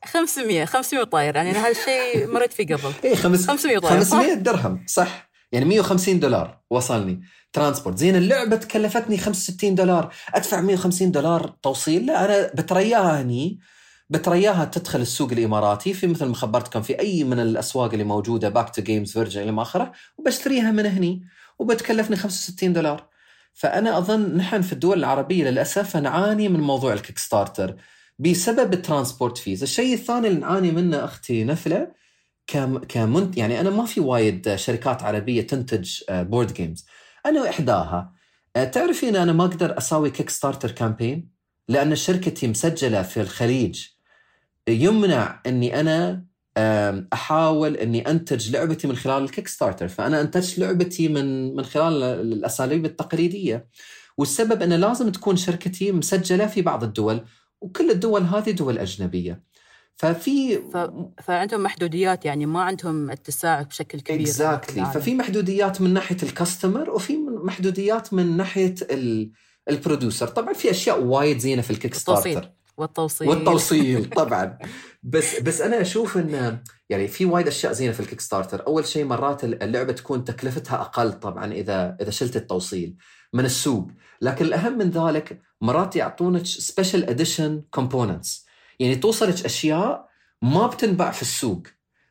S1: 500 500 طاير. يعني هذا الشيء مريت فيه قبل.
S2: اي 500 طاير. 500 درهم صح. يعني 150 دولار وصلني. Transport. زين اللعبة تكلفتني 65 دولار. أدفع 150 دولار توصيل؟ لا أنا بترياها هني بترياها تدخل السوق الإماراتي في مثل ما خبرتكم في أي من الأسواق اللي موجودة. Back to Games Virgin إلى آخره. وبشتريها من هني. وبتكلفني 65 دولار. فأنا أظن نحن في الدول العربية للأسف نعاني من موضوع ال Kickstarter بسبب ال transport fees الشيء الثاني اللي نعاني منه أختي نفلة comment يعني أنا ما في وايد شركات عربية تنتج board آه، games أنا احداها آه، تعرفين أنا ما أقدر أسوي Kickstarter campaign لأن شركتي مسجلة في الخليج. يمنع إني أنا أحاول إني أنتج لعبتي من خلال ال Kickstarter فأنا أنتجت لعبتي من من خلال الأساليب التقليدية. والسبب إنه لازم تكون شركتي مسجلة في بعض الدول وكل الدول هذه دول أجنبية. ففي
S1: ف... فعندهم محدوديات يعني ما عندهم اتساع بشكل كبير
S2: exactly. ففي محدوديات من ناحية ال customer وفي محدوديات من ناحية ال... ال producer طبعا في أشياء وايد زينة في ال Kickstarter
S1: والتوصيل.
S2: والتوصيل طبعا. بس بس أنا أشوف إن يعني في وايد أشياء زينة في ال Kickstarter أول شيء مرات اللعبة تكون تكلفتها أقل طبعا إذا إذا شلت التوصيل من السوق. لكن الأهم من ذلك مرات يعطونك special edition components يعني توصلك أشياء ما بتنباع في السوق.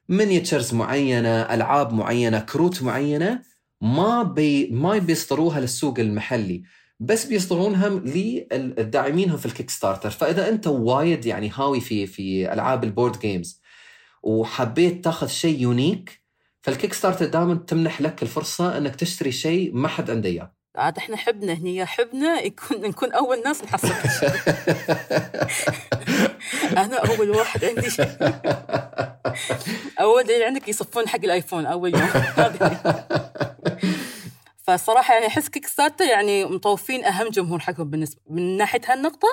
S2: miniatures معينة ألعاب معينة كروت معينة ما بي ما بيصدروها للسوق المحلي. بس بيصدرونها للداعمينهم في ال Kickstarter فإذا أنت وايد يعني هاوي في في ألعاب ال board games وحبيت تاخذ شيء unique فال Kickstarter دائما تمنح لك الفرصة إنك تشتري شيء ما حد عنده إياه.
S1: عاد إحنا حبنا هني حبنا يكون نكون أول ناس نحصل أنا أول واحد عندي. أول دليل عندك يصفون حق ال iPhone أول يوم. فصراحة يعني أحس Kickstarter يعني مطوفين أهم جمهور حقهم بالنسبة من ناحية هالنقطة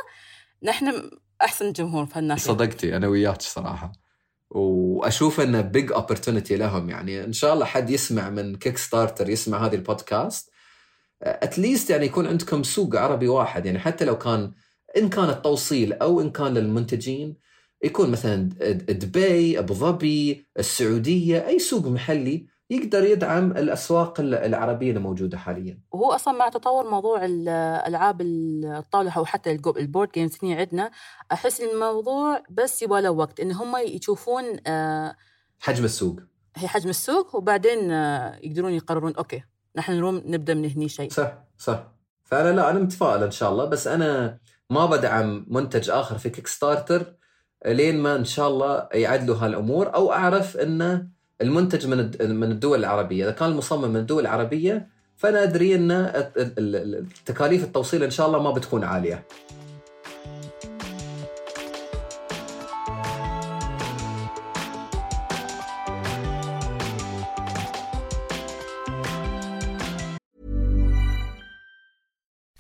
S1: نحن أحسن جمهور في هالناحية.
S2: صدقتي أنا وياك صراحة. وأشوف إنه big opportunity لهم. يعني إن شاء الله حد يسمع من Kickstarter يسمع هذه ال podcast at least يعني يكون عندكم سوق عربي واحد. يعني حتى لو كان إن كان التوصيل أو إن كان للمنتجين يكون مثلا دبي ابو ظبي السعودية أي سوق محلي يقدر يدعم الأسواق العربية الموجوده حاليا.
S1: وهو أصلا مع تطور موضوع الالعاب الطاولة أو حتى ال board games هنا عندنا أحس الموضوع بس يبغى له وقت إن هم يشوفون آه،
S2: حجم السوق.
S1: هي حجم السوق وبعدين آه، يقدرون يقررون okay نحن نروم نبدأ من هني شيء.
S2: صح صح. فأنا لا أنا متفائل إن شاء الله بس أنا ما بدعم منتج آخر في Kickstarter لين ما إن شاء الله يعدلوا هالأمور أو أعرف إنه المنتج من من الدول العربية. إذا كان المصمم من الدول العربية فأنا أدري إن ال- ال- ال- تكاليف التوصيل إن شاء الله ما بتكون عالية.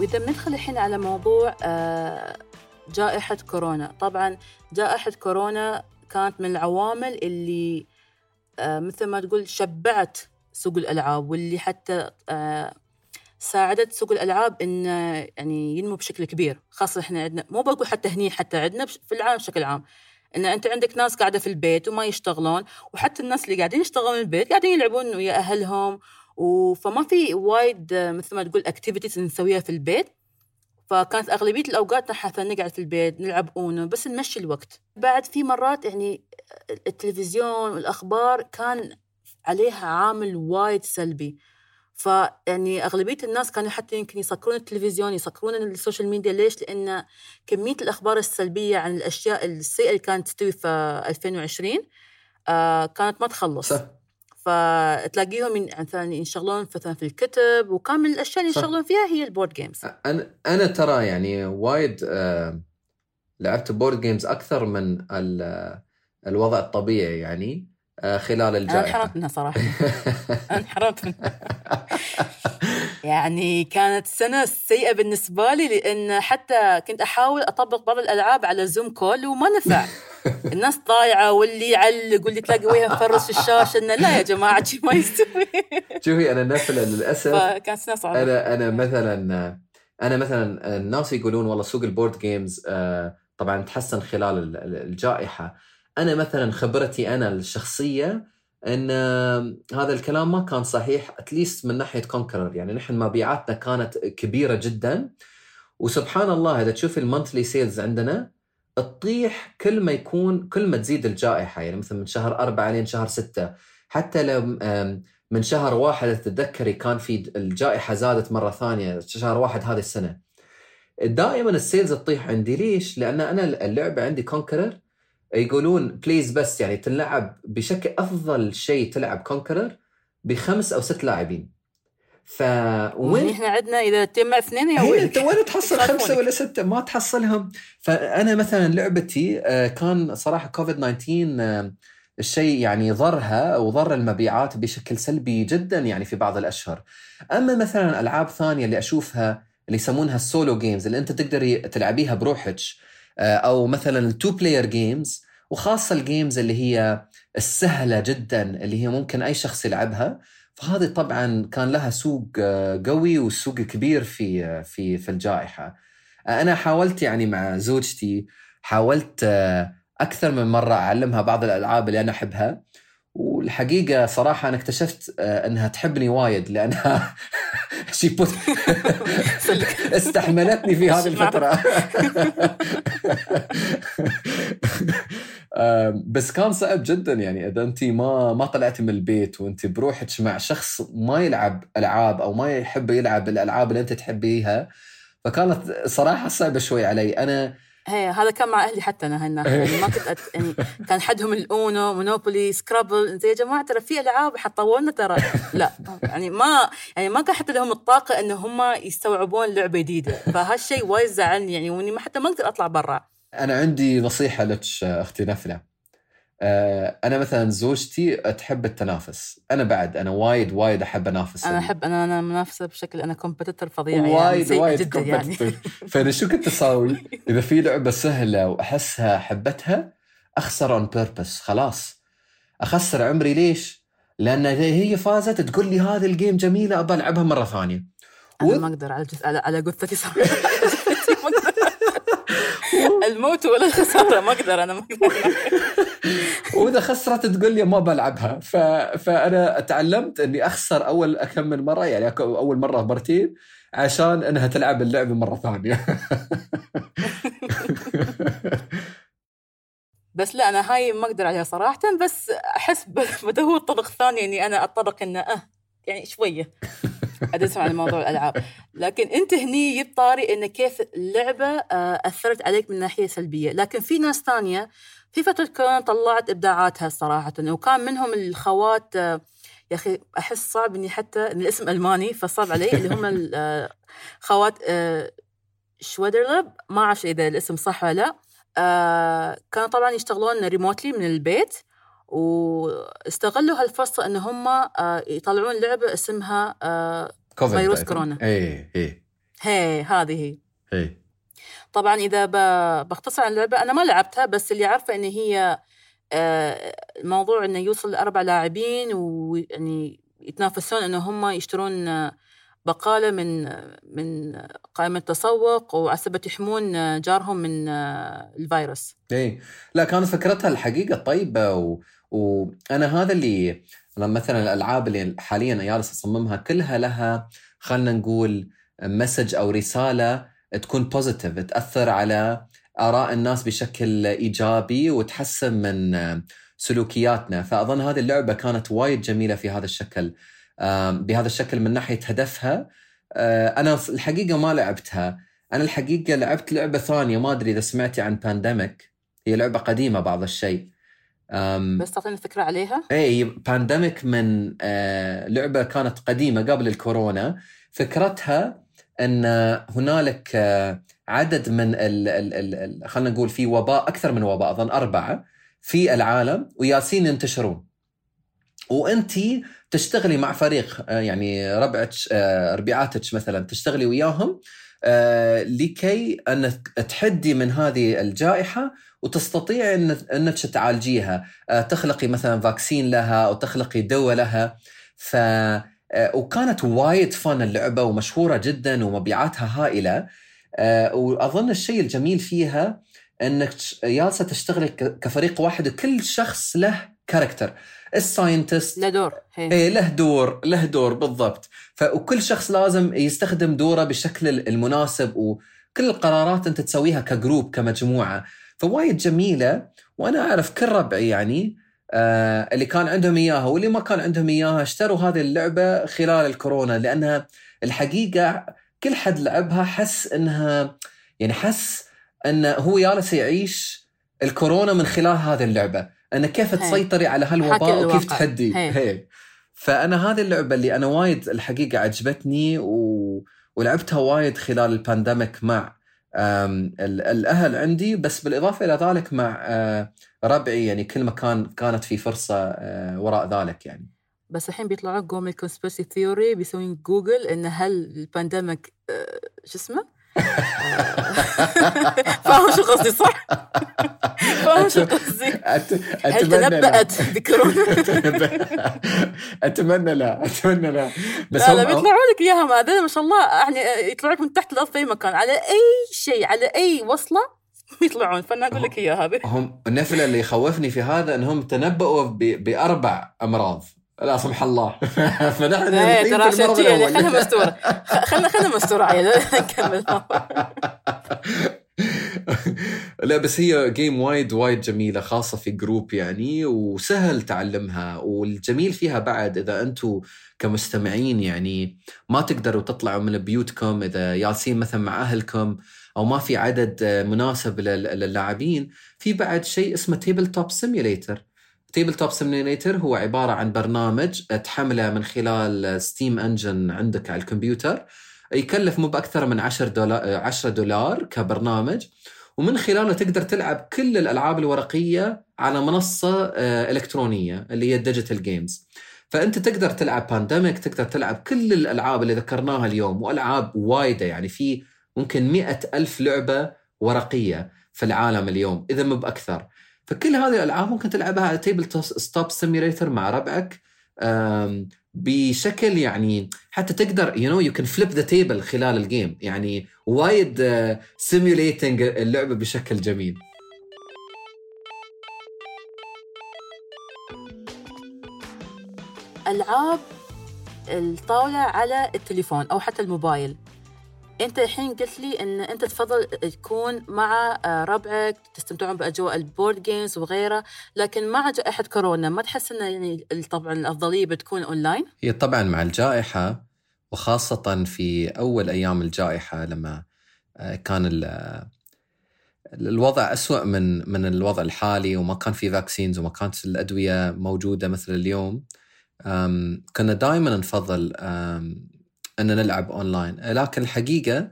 S1: وإذا بندخل الحين على موضوع آه، جائحة كورونا. طبعا جائحة كورونا كانت من العوامل اللي آه، مثل ما تقول شبعت سوق الألعاب واللي حتى آه، ساعدت سوق الألعاب إن يعني ينمو بشكل كبير. خاصة إحنا عندنا مو بقول حتى هني حتى عندنا في العالم بشكل عام. إن أنت عندك ناس قاعدة في البيت وما يشتغلون وحتى الناس اللي قاعدين يشتغلون البيت قاعدين يلعبون ويا أهلهم و- فما في وايد مثل ما تقول اكتيفيتيز نسويها في البيت. فكانت أغلبية الأوقات نحن نقعد في البيت نلعب UNO بس نمشي الوقت. بعد في مرات يعني التلفزيون والأخبار كان عليها عامل وايد سلبي. فيعني أغلبية الناس كانوا حتى يمكن يسكرون التلفزيون يسكرون ال social media. ليش؟ لأن كمية الأخبار السلبية عن الأشياء السيئة اللي كانت تستوي في 2020 آه كانت ما تخلص.
S2: صح.
S1: فتلاقيهم مثلا ينشغلون مثلا في الكتب وكان من الأشياء اللي. ينشغلون فيها هي ال board
S2: games أنا أنا ترى يعني وايد آه، لعبت board games أكثر من ال- الوضع الطبيعي يعني آه، خلال
S1: أنا
S2: الجائحة.
S1: انحرمت منها صراحة. أنا انحرمت منها يعني كانت سنة سيئة بالنسبة لي لأن حتى كنت أحاول أطبق بعض الألعاب على Zoom call وما نفع. الناس ضايعة واللي يعلق واللي تلاقي مفرس في الشاشة إنه لا يا جماعة شي ما يستوي
S2: شوفي أنا نفل للأسف.
S1: فكانت سنة صعبة.
S2: أنا أنا مثلا أنا مثلا الناس يقولون والله سوق ال board games آه، طبعا تحسن خلال ال- ال- الجائحة. أنا مثلا خبرتي أنا الشخصية إن آه، هذا الكلام ما كان صحيح at least من ناحية Conqueror يعني نحن مبيعاتنا كانت كبيرة جدا. وسبحان الله إذا تشوف ال monthly sales عندنا تطيح كل ما يكون كل ما تزيد الجائحة يعني مثلا من شهر أربعة لين شهر ستة. حتى لو من شهر واحد تتذكري كان في الجائحة زادت مرة ثانية شهر واحد هذه السنة. دائما ال sales تطيح عندي. ليش؟ لأن أنا اللعبة عندي Conqueror. يقولون please بس يعني تلعب بشكل أفضل شيء تلعب Conqueror بخمس أو ست لاعبين. ف
S1: وين إحنا عندنا اذا تجمع اثنين يا ويلك
S2: انت وين تحصل. خمسة ولا ستة ما تحصلهم. فأنا مثلا لعبتي آه، كان صراحة كوفيد 19 آه، الشيء يعني ضرها وضر المبيعات بشكل سلبي جدا يعني في بعض الأشهر. أما مثلا ألعاب ثانية اللي أشوفها اللي يسمونها ال solo games اللي أنت تقدري تلعبيها بروحك آه، أو مثلا ال two player games وخاصة ال games اللي هي السهلة جدا اللي هي ممكن أي شخص يلعبها. فهذه طبعا كان لها سوق آه، قوي وسوق كبير في آه، في في الجائحة. آه، أنا حاولت يعني مع زوجتي حاولت أكثر من مرة أعلمها بعض الألعاب اللي أنا أحبها. والحقيقة صراحة أنا اكتشفت إنها تحبني وايد لأنها شي بوت استحملتني في هذه الفترة. بس كان صعب جدا يعني إذا انت ما ما طلعتي من البيت وانت بروحك مع شخص ما يلعب ألعاب أو ما يحب يلعب الألعاب اللي أنت تحبيها فكانت صراحة صعبة شوي علي. أنا
S1: هي هذا كان مع أهلي حتى أنا هالناحيه يعني ما كنت أت... يعني كان حدهم ال Uno Monopoly Scrabble. زي يا جماعة ترى في ألعاب حطولنا ترى. لا يعني ما يعني ما كان حتى لهم الطاقة إن هم يستوعبون لعبة جديدة. فهالشيء وايد زعلني يعني وإني حتى ما أقدر أطلع برا.
S2: أنا عندي نصيحة لك أختي نفله آه، أنا مثلا زوجتي تحب التنافس. أنا بعد أنا وايد وايد أحب أنافس
S1: أنا أحب أنا أنا منافسة بشكل أنا competitor فظيع يعني
S2: وايد وايد
S1: جدا يعني.
S2: فانا شو كنت أسوي؟ إذا في لعبة سهلة وأحسها حبتها أخسر on purpose خلاص. أخسر عمري ليش؟ لأن إذا هي فازت تقول لي هذه ال game جميلة أبى ألعبها مرة
S1: ثانية.
S2: أنا و-
S1: ما أقدر على جث... على على جثتي صراحة الموت ولا الخسارة؟ ما أقدر أنا ما أقدر.
S2: وإذا خسرت تقول لي ما بلعبها. ف... فأنا تعلمت إني أخسر أول كم من مرة يعني أول مرة مرتين عشان إنها تلعب اللعبة مرة ثانية.
S1: بس لا أنا هاي ما أقدر عليها صراحة بس أحس بدور الطرق الثانية إني أنا اتطرق إنه آه يعني شوية. ادرس عن موضوع الألعاب. لكن أنت هني جبت طاري انه كيف اللعبة آه، أثرت عليك من ناحية سلبية. لكن في ناس ثانية في فترة كورونا طلعت إبداعاتها صراحة. وكان منهم الخوات آه، يا أخي أحس صعب إني حتى إن الاسم ألماني فصعب علي. اللي هم آه، شويدرلب ما أعرف إذا الاسم صح ولا لا. كانوا طبعا يشتغلون ريموتلي من البيت. واستغلوا هالفرصة إن هم آه، يطلعون لعبة اسمها آه، فيروس كورونا.
S2: اي اي
S1: هي هذه هي.
S2: اي
S1: طبعا إذا بختصر عن اللعبة أنا ما لعبتها بس اللي عارفة إن هي آه، الموضوع إنه يوصل لأربع لاعبين ويعني يتنافسون إن هم يشترون بقالة من من قائمة تسوق وعسبة يحمون جارهم من الفيروس.
S2: اي لا كانت فكرتها الحقيقة طيبة و... وأنا هذا اللي مثلا الألعاب اللي حاليا جالس أصممها كلها لها خلينا نقول message أو رسالة تكون positive تأثر على آراء الناس بشكل إيجابي وتحسن من سلوكياتنا. فأظن هذه اللعبة كانت وايد جميلة في هذا الشكل بهذا الشكل من ناحية هدفها. أنا الحقيقة ما لعبتها. أنا الحقيقة لعبت لعبة ثانية ما أدري إذا سمعتي عن Pandemic هي لعبة قديمة بعض الشيء.
S1: بس تعطيني فكرة عليها؟
S2: اي بانديميك من آه لعبة كانت قديمة قبل الكورونا فكرتها إن هنالك آه عدد من ال ال ال خلينا نقول في وباء أكثر من وباء أظن أربعة في العالم وياسين ينتشرون وأنت تشتغلي مع فريق آه يعني ربعك ربيعاتك مثلا تشتغلي وياهم لكي أن تحدي من هذه الجائحة وتستطيع إن انك تعالجيها. آه، تخلقي مثلا vaccine لها أو تخلقي دواء لها. ف آه، وكانت وايد fun اللعبة ومشهورة جدا ومبيعاتها هائلة. آه، وأظن الشيء الجميل فيها إنك جالسة تشتغلي كفريق واحد وكل شخص له character ال scientist
S1: له دور.
S2: إيه. له دور له دور بالضبط. وكل شخص لازم يستخدم دوره بالشكل المناسب. وكل القرارات أنت تسويها ك group كمجموعة. فوايد جميلة وأنا أعرف كل ربعي يعني آه اللي كان عندهم إياها واللي ما كان عندهم إياها اشتروا هذه اللعبة خلال الكورونا لأنها الحقيقة كل حد لعبها حس إنها يعني حس انه هو جالس يعيش الكورونا من خلال هذه اللعبة انه كيف تسيطري على هالوباء وكيف تحدي هي. هي. فأنا هذه اللعبة اللي أنا وايد الحقيقة عجبتني و... ولعبتها وايد خلال ال pandemic مع الأهل عندي بس بالإضافة إلى ذلك مع ربعي يعني كل ما كان كانت في فرصة وراء ذلك يعني.
S1: بس الحين بيطلعوا قوم ال conspiracy theory بيسوين جوجل إن هل ال Pandemic شو اسمه؟ فاهم شو قصدي صح؟ فاهم شو قصدي؟ هل تنبأت بكورونا؟
S2: اتمنى لا أتمنى لا
S1: بس لا لا بيطلعوا لك إياها ما ما شاء الله يعني يطلعوا لك من تحت الأرض في مكان على أي شيء على أي وصلة يطلعون فأنا أقول لك إياها
S2: هم النفلة اللي يخوفني في هذا إنهم تنبؤوا بأربع أمراض لا سمح الله.
S1: فنحن إيه ترى عشان يعني خليها مستورة. خلينا خلينا مستورة عيل نكمل
S2: لا بس هي game وايد وايد جميلة خاصة في group يعني وسهل تعلمها. والجميل فيها بعد إذا أنتم كمستمعين يعني ما تقدروا تطلعوا من بيوتكم إذا جالسين مثلا مع أهلكم أو ما في عدد مناسب للاعبين في بعد شيء اسمه Tabletop Simulator Tabletop Simulator هو عبارة عن برنامج تحمله من خلال Steam engine عندك على الكمبيوتر. يكلف مو بأكثر من 10 دولار 10 دولار كبرنامج ومن خلاله تقدر تلعب كل الألعاب الورقية على منصة آه، إلكترونية اللي هي ال digital games فأنت تقدر تلعب Pandemic تقدر تلعب كل الألعاب اللي ذكرناها اليوم وألعاب وايدة يعني في ممكن مئة ألف لعبة ورقية في العالم اليوم إذا مو بأكثر. فكل هذه الألعاب ممكن تلعبها على Tabletop Simulator مع ربعك بشكل يعني حتى تقدر you know you can flip the table خلال ال game يعني وايد simulating اللعبة بشكل جميل.
S1: ألعاب الطاولة على التليفون أو حتى الموبايل. أنت الحين قلت لي إن أنت تفضل تكون مع آه، ربعك تستمتعون بأجواء ال board games وغيره لكن مع جائحه كورونا ما تحس انه يعني طبعا الأفضلية بتكون اونلاين
S2: هي طبعا مع الجائحة وخاصة في أول أيام الجائحة لما آه، كان الوضع أسوأ من من الوضع الحالي وما كان في vaccines وما كانت الأدوية موجودة مثل اليوم كنا دائما نفضل ان نلعب أونلاين. لكن الحقيقة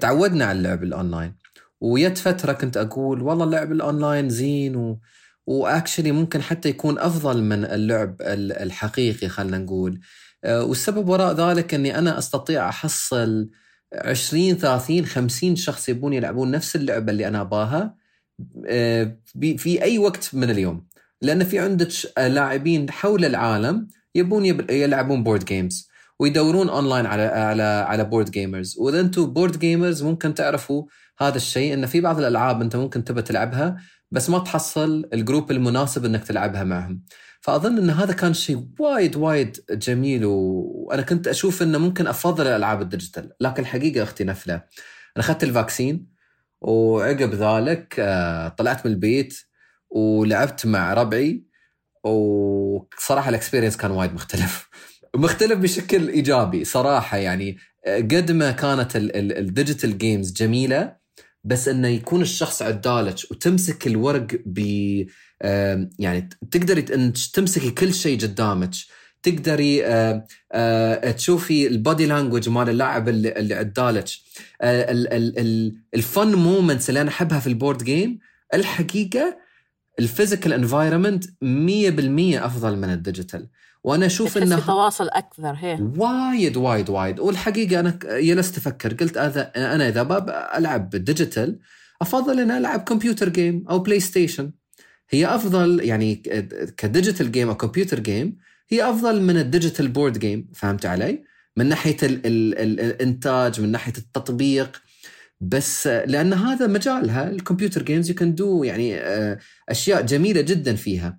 S2: تعودنا على اللعب الأونلاين. ويت فترة كنت أقول والله اللعب الأونلاين زين و... و actually ممكن حتى يكون أفضل من اللعب الحقيقي خلينا نقول. والسبب وراء ذلك إني أنا أستطيع أحصل 20 30 50 شخص يبون يلعبون نفس اللعبة اللي أنا أباها أه، في أي وقت من اليوم. لأن في عندك لاعبين حول العالم يبون يلعبون board games ويدورون اونلاين على على على board gamers وإذا أنتم board gamers ممكن تعرفوا هذا الشيء إن في بعض الألعاب أنت ممكن تبى تلعبها بس ما تحصل ال group المناسب إنك تلعبها معهم. فأظن إن هذا كان شيء وايد وايد جميل وأنا كنت أشوف إنه ممكن أفضل الألعاب ال digital. لكن الحقيقة أختي نفلة. أنا أخذت ال vaccine وعقب ذلك آه، طلعت من البيت ولعبت مع ربعي وصراحة ال experience كان وايد مختلف. مختلف بشكل إيجابي صراحة يعني قد ما كانت ال digital games جميلة بس إنه يكون الشخص عدالك وتمسك الورق ب يعني تقدري تمسكي كل شيء قدامك تقدري تشوفي ال body language مال اللاعب اللي عدالك ال fun moments اللي أنا أحبها في ال board game الحقيقة ال physical environment 100% أفضل من ال digital وأنا أشوف
S1: انه تواصل أكثر هي.
S2: وايد وايد وايد. والحقيقة أنا جلست أفكر قلت أنا إذا بابى ألعب digital أفضل إني ألعب computer game أو بلاي ستيشن هي أفضل يعني ك digital game أو computer game هي أفضل من ال digital board game فهمت علي؟ من ناحية ال ال ال الإنتاج من ناحية التطبيق. بس لأن هذا مجالها ال computer games you can do يعني آه، أشياء جميلة جدا فيها.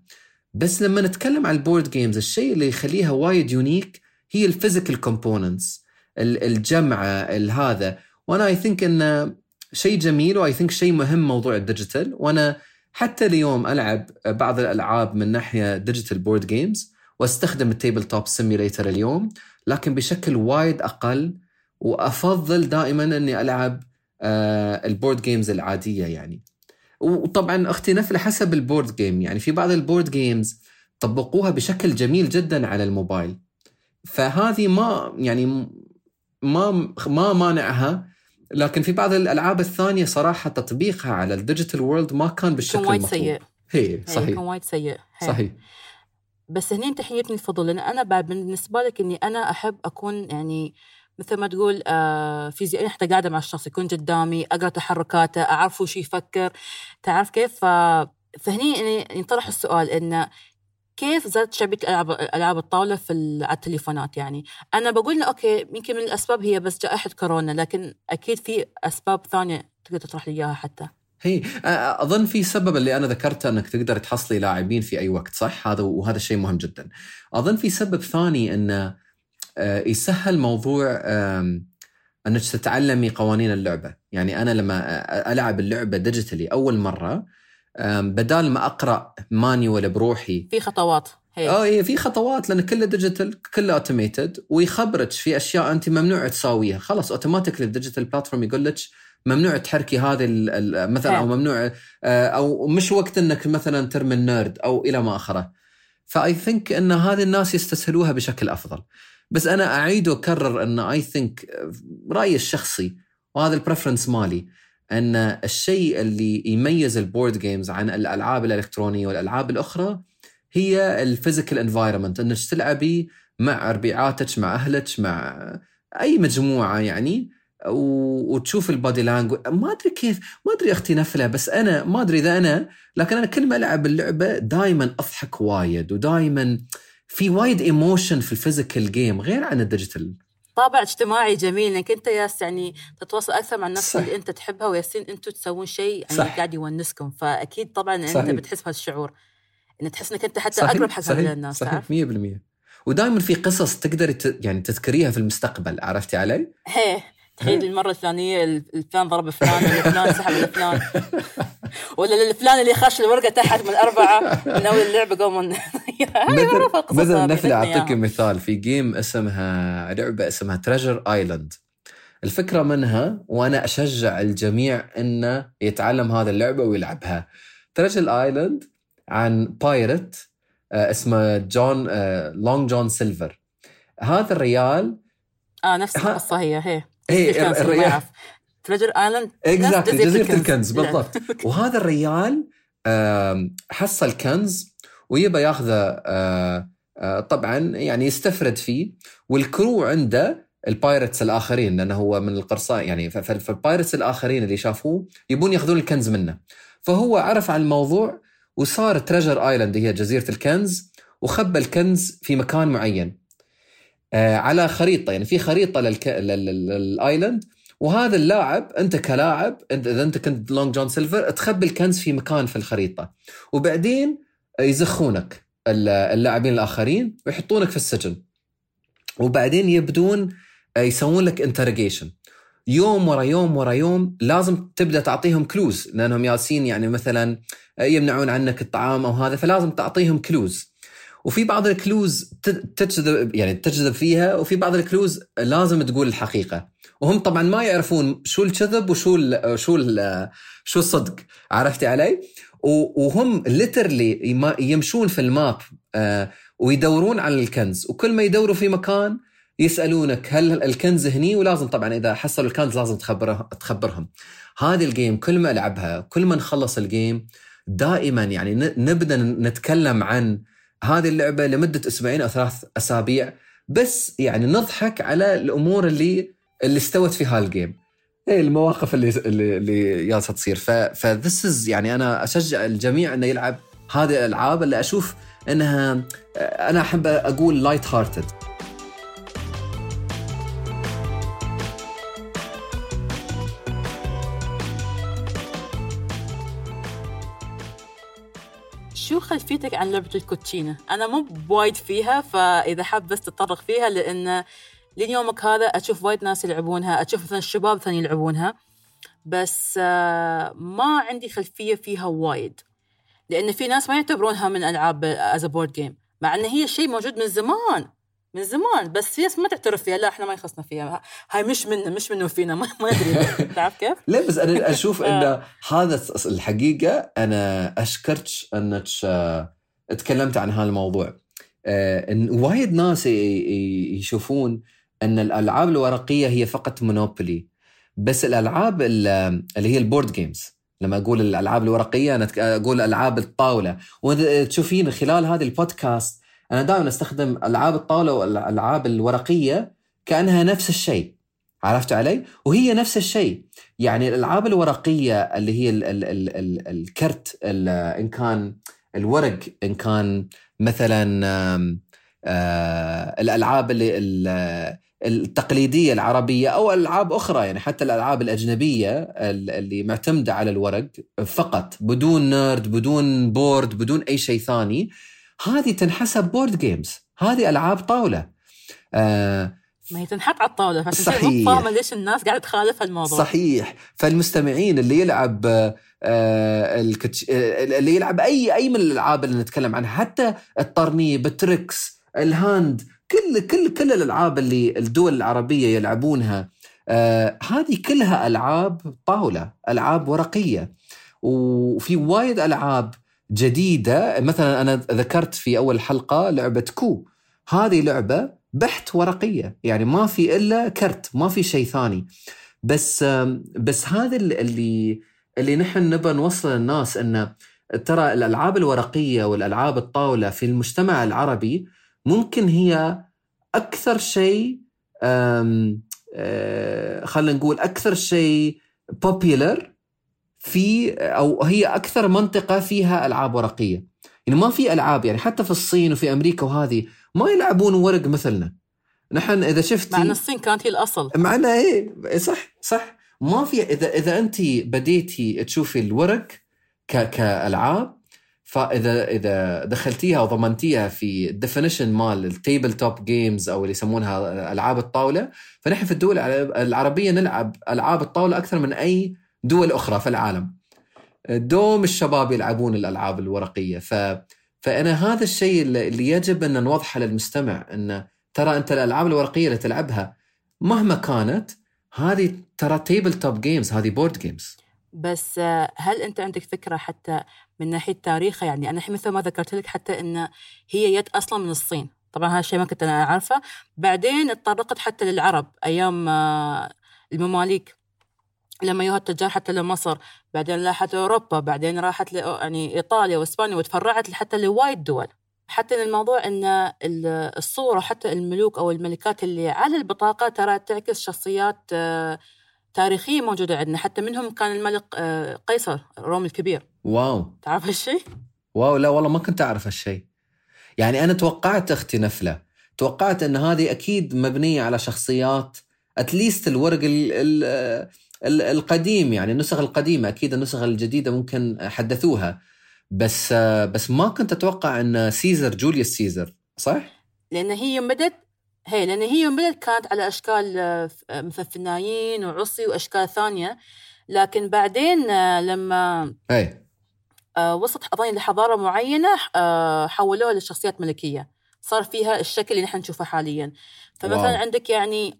S2: بس لما نتكلم عن ال board games الشيء اللي يخليها وايد unique هي ال physical components الجمعة هذا. وأنا I think إنه شيء جميل و I think شيء مهم موضوع ال digital وأنا حتى اليوم ألعب بعض الألعاب من ناحية digital board games وأستخدم ال Tabletop Simulator اليوم. لكن بشكل وايد أقل وأفضل دائما إني ألعب آه، ال board games العادية يعني. وطبعا أختي نفله حسب ال board game يعني في بعض ال board games طبقوها بشكل جميل جدا على الموبايل. فهذه ما يعني ما ما مانعها. لكن في بعض الألعاب الثانية صراحة تطبيقها على ال digital world ما كان بالشكل
S1: كان وايد سيء.
S2: هي صحيح. كان
S1: وايد سيء.
S2: هي. صحيح.
S1: بس هني انت حيبني الفضول لأن أنا بعد بالنسبة لك إني أنا أحب أكون يعني مثل ما تقول آه فيزيائيا حتى قاعدة مع الشخص يكون قدامي أقرأ تحركاته أعرف وش يفكر. تعرف كيف؟ فهني ينطرح السؤال إنه كيف زادت شعبيه العاب ألعاب الطاولة في على التليفونات؟ يعني أنا بقول له أوكي يمكن من الأسباب هي بس جائحة كورونا لكن أكيد في أسباب ثانية تقدر تطرح لي إياها حتى.
S2: هي أظن في سبب اللي أنا ذكرته إنك تقدر تحصلي لاعبين في أي وقت صح؟ هذا وهذا الشيء مهم جدا. أظن في سبب ثاني إنه آه، يسهل موضوع أنك تتعلمي قوانين اللعبة. يعني أنا لما ألعب اللعبة digitally أول مرة بدال ما أقرأ manual بروحي.
S1: في خطوات.
S2: هي. آه إيه، في خطوات لأن كله digital كله automated ويخبرك في أشياء أنت ممنوع تساويها. خلاص automatically ال digital platform يقول لك ممنوع تحركي هذه مثلا أو ممنوع آه، أو مش وقت إنك مثلا ترمي النيرد أو إلى ما أخره. ف I think إن هذه الناس يستسهلوها بشكل أفضل. بس أنا أعيد وأكرر أن I think رأيي الشخصي وهذا ال preference مالي أن الشيء اللي يميز ال board games عن الألعاب الإلكترونية والألعاب الأخرى هي ال physical environment أنك تلعبي مع ربيعاتك مع أهلك مع أي مجموعة يعني وتشوف ال body language ما أدري كيف ما أدري أختي نفله بس أنا ما أدري إذا أنا لكن أنا كل ما ألعب اللعبة دائما أضحك وايد ودائما في وايد emotion في ال physical game غير عن ال digital
S1: طابع اجتماعي جميل إنك أنت ياس يعني تتواصل أكثر مع الناس اللي أنت تحبها ويالسين أنتم تسوون شيء يعني صح. قاعد يونسكم فأكيد طبعا صحيح. انت بتحس بهالشعور إن تحس إنك أنت حتى صحيح. أقرب حق هؤلاء الناس
S2: صحيح 100% ودائما في قصص تقدري يعني تذكريها في المستقبل عرفتي علي؟
S1: هي تخيل المرة الفلانية الفلان ضرب فلان الفلان سحب الفلان ولا الفلان اللي خش الورقة تحت من أربعة من أول اللعبة قوم
S2: مثلا مثلا نفل أعطيك مثال في game اسمها لعبة اسمها Treasure Island الفكرة منها وأنا أشجع الجميع أنه يتعلم هذه اللعبة ويلعبها. Treasure Island عن pirate آه، اسمه John Long John Silver هذا الريال
S1: آه نفس القصة هي هي.
S2: هي الريال
S1: Treasure Island
S2: exactly جزيرة الكنز. بالضبط. وهذا الريال حصل كنز ويبى ياخذه آه، آه، طبعا يعني يستفرد فيه. وال crew عنده ال pirates الآخرين لأنه هو من القراصنة يعني فال pirates الآخرين اللي شافوه يبون ياخذون الكنز منه. فهو عرف عن الموضوع وصار Treasure Island هي جزيرة الكنز وخبى الكنز في مكان معين. على خريطة. يعني في خريطة للك... لل island وهذا اللاعب أنت كلاعب إذا أنت كنت Long John Silver تخبي الكنز في مكان في الخريطة. وبعدين يزخونك اللاعبين الآخرين ويحطونك في السجن. وبعدين يبدون يسوون لك interrogation يوم ورا يوم ورا يوم لازم تبدأ تعطيهم clues لأنهم يالسين يعني مثلا يمنعون عنك الطعام أو هذا فلازم تعطيهم clues وفي بعض ال clues تجذب يعني تجذب فيها وفي بعض ال clues لازم تقول الحقيقة. وهم طبعا ما يعرفون شو الكذب وشو ال شو ال شو الصدق. عرفتي علي؟ وهم literally يمشون في ال map آه، ويدورون على الكنز. وكل ما يدوروا في مكان يسألونك هل الكنز هني؟ ولازم طبعا إذا حصلوا الكنز لازم تخبره تخبرهم. هذه ال game كل ما ألعبها كل ما نخلص ال game دائما يعني نبدأ نتكلم عن هذه اللعبة لمدة أسبوعين أو ثلاث أسابيع بس يعني نضحك على الأمور اللي اللي استوت في هال game إيه المواقف اللي اللي, اللي جالسة تصير. ف this يعني أنا أشجع الجميع إنه يلعب هذه الألعاب اللي أشوف إنها أنا أحب أقول light
S1: hearted خلفيتك عن لعبة الكوتشينة؟ أنا مو بوايد فيها فإذا حاب بس تتطرق فيها لأن لين يومك هذا أشوف وايد ناس يلعبونها أشوف مثلا الشباب ثاني يلعبونها بس آه، ما عندي خلفية فيها وايد لأن في ناس ما يعتبرونها من ألعاب as board game مع أن هي شيء موجود من زمان من زمان بس في ناس ما تعترف فيها لا إحنا ما يخصنا فيها. هاي مش منا مش منه فينا ما, ما أدري. تعرف كيف؟
S2: لا بس أنا أشوف آه. هذا الحقيقة أنا أشكرك إنك آه، تكلمت عن هذا الموضوع. آه، إن وايد ناس يشوفون إن الألعاب الورقية هي فقط Monopoly بس الألعاب اللي هي ال board games لما أقول الألعاب الورقية أنا أقول ألعاب الطاولة. وتشوفين خلال هذه البودكاست أنا دائما أستخدم ألعاب الطاولة والألعاب الورقية كأنها نفس الشيء. عرفت علي؟ وهي نفس الشيء. يعني الألعاب الورقية اللي هي ال ال ال ال الكرت ال إن كان الورق إن كان مثلا آه الألعاب اللي التقليدية العربية أو ألعاب أخرى. يعني حتى الألعاب الأجنبية اللي معتمدة على الورق فقط بدون نرد بدون board بدون أي شيء ثاني. هذه تنحسب board games هذه ألعاب طاولة. آه
S1: ما هي تنحط على الطاولة صحيح. فاهمة ليش الناس قاعدة تخالف الموضوع.
S2: صحيح. فالمستمعين اللي يلعب آه الكتش... آه اللي يلعب أي أي من الألعاب اللي نتكلم عنها حتى الترنيب التريكس الهاند كل كل كل الألعاب اللي الدول العربية يلعبونها آه هذه كلها ألعاب طاولة ألعاب ورقية. وفي وايد ألعاب جديدة. مثلا أنا ذكرت في أول حلقة لعبة كو. هذه لعبة بحت ورقية يعني ما في إلا كرت ما في شيء ثاني. بس بس هذا اللي اللي نحن نبى نوصل للناس انه ترى الألعاب الورقية والألعاب الطاولة في المجتمع العربي ممكن هي أكثر شيء آه، خلينا نقول أكثر شيء popular في أو هي أكثر منطقة فيها ألعاب ورقية. يعني ما في ألعاب يعني حتى في الصين وفي أمريكا وهذه ما يلعبون ورق مثلنا. نحن إذا شفتي
S1: مع إن الصين كانت هي الأصل.
S2: معنا إيه صح صح. ما في إذا إذا أنت بديتي تشوفي الورق ك كألعاب فإذا إذا دخلتيها وضمنتيها في ال definition مال ال tabletop games أو اللي يسمونها ألعاب الطاولة فنحن في الدول العربية نلعب ألعاب الطاولة أكثر من أي دول أخرى في العالم. دوم الشباب يلعبون الألعاب الورقية. ف فأنا هذا الشيء اللي يجب أن نوضحه للمستمع إن ترى أنت الألعاب الورقية اللي تلعبها مهما كانت هذه ترى tabletop games هذه board games
S1: بس هل أنت عندك فكرة حتى من ناحية تاريخها؟ يعني أنا مثل ما ذكرت لك حتى إن هي يد أصلا من الصين. طبعا هذا الشيء ما كنت أنا أعرفه. بعدين اتطرقت حتى للعرب أيام المماليك. لما يوها التجار حتى لمصر بعدين راحت أوروبا بعدين راحت يعني إيطاليا وإسبانيا وتفرعت حتى لوايد دول. حتى الموضوع إن الصورة حتى الملوك أو الملكات اللي على البطاقة ترى تعكس شخصيات تاريخية موجودة عندنا. حتى منهم كان الملك قيصر روم الكبير.
S2: Wow.
S1: تعرف هالشيء؟
S2: wow لا والله ما كنت أعرف هالشيء يعني أنا توقعت أختي نفلة. توقعت إن هذه أكيد مبنية على شخصيات at least الورق ال ال القديم يعني النسخ القديمة أكيد النسخ الجديدة ممكن حدثوها. بس بس ما كنت أتوقع إن Caesar Julius Caesar صح؟
S1: لأن هي يوم بدت هي لأن هي يوم بدت كانت على أشكال مثل فناجين وعصي وأشكال ثانية. لكن بعدين لما
S2: أي.
S1: وصلت أظن لحضارة معينة حولوها لشخصيات ملكية. صار فيها الشكل اللي نحن نشوفه حاليا. فمثلا wow. عندك يعني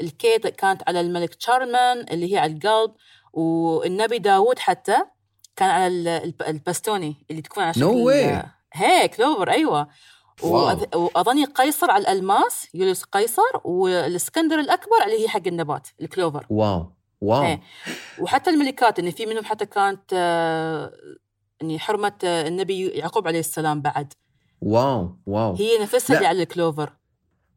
S1: الكيت كانت على الملك شارلمان اللي هي على القلب والنبي داود حتى كان على الباستوني اللي تكون على
S2: شكل no way.
S1: هيك clover أيوه. وأظني قيصر على الألماس يوليوس قيصر والإسكندر الأكبر اللي هي حق النبات الكلوفر.
S2: wow wow هي.
S1: وحتى الملكات إن في منهم حتى كانت يعني حرمه النبي يعقوب عليه السلام بعد.
S2: واو واو
S1: هي نفسها اللي على ال clover.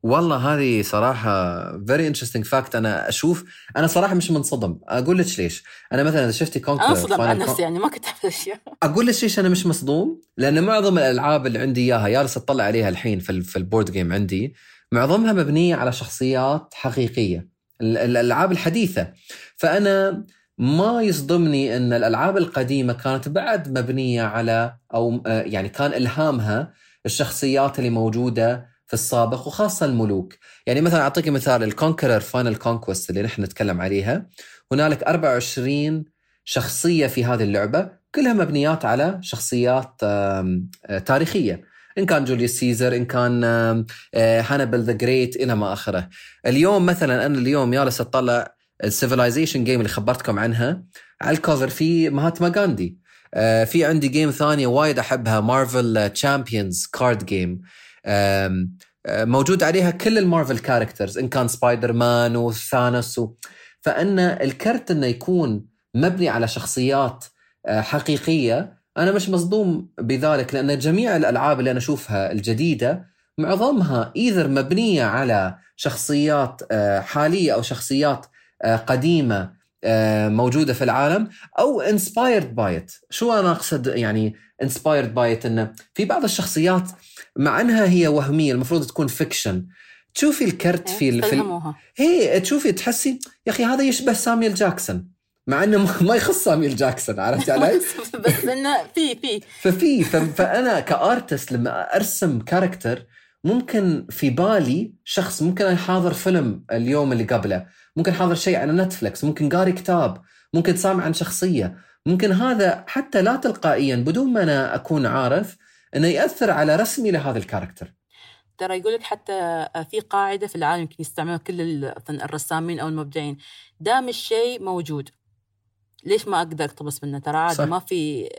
S2: والله هذه صراحة very interesting fact أنا أشوف أنا صراحة مش منصدم. أقول لك ليش. أنا مثلا إذا شفتي conquer
S1: أنا انصدم عن نفسي يعني ما كنت أعرف أشياء
S2: أقول لك ليش أنا مش مصدوم. لأن معظم الألعاب اللي عندي إياها جالس أطلع عليها الحين في, في ال board game عندي معظمها مبنية على شخصيات حقيقية الألعاب الحديثة. فأنا ما يصدمني أن الألعاب القديمة كانت بعد مبنية على أو يعني كان إلهامها الشخصيات اللي موجودة السابق وخاصة الملوك. يعني مثلا أعطيك مثال ال Conqueror Final Conquest اللي نحن نتكلم عليها. هنالك 24 شخصية في هذه اللعبة كلها مبنيات على شخصيات تاريخية. إن كان Julius Caesar إن كان Hannibal the Great إلى ما آخره. اليوم مثلا أنا اليوم جالس أطلع ال Civilization game اللي خبرتكم عنها على ال cover في مهاتما غاندي في عندي game ثانية وايد أحبها Marvel Champions card game موجود عليها كل ال Marvel characters إن كان سبايدر مان و Thanos و... فأن الكرت إنه يكون مبني على شخصيات حقيقية أنا مش مصدوم بذلك لأن جميع الألعاب اللي أنا أشوفها الجديدة معظمها either مبنية على شخصيات حالية أو شخصيات قديمة موجودة في العالم أو inspired by it شو أنا أقصد يعني inspired by it إنه في بعض الشخصيات مع أنها هي وهمية المفروض تكون fiction تشوفي الكرت في ال... في هي تشوفي تحسي يا أخي هذا يشبه Samuel Jackson. مع إنه ما يخص Samuel Jackson عرفت علي؟
S1: بس إنه في في.
S2: ففي فأنا ك artist لما أرسم character ممكن في بالي شخص ممكن يحاضر فيلم اليوم اللي قبله ممكن حاضر شيء على Netflix ممكن قاري كتاب ممكن سامع عن شخصية ممكن هذا حتى لا تلقائيا بدون ما أنا أكون عارف إنه يأثر على رسمي لهذا الكاركتر.
S1: ترى يقول لك حتى في قاعدة في العالم يمكن يستعملها كل الرسامين أو المبدعين. دام الشيء موجود ليش ما أقدر أقتبس منه؟ ترى عادي ما في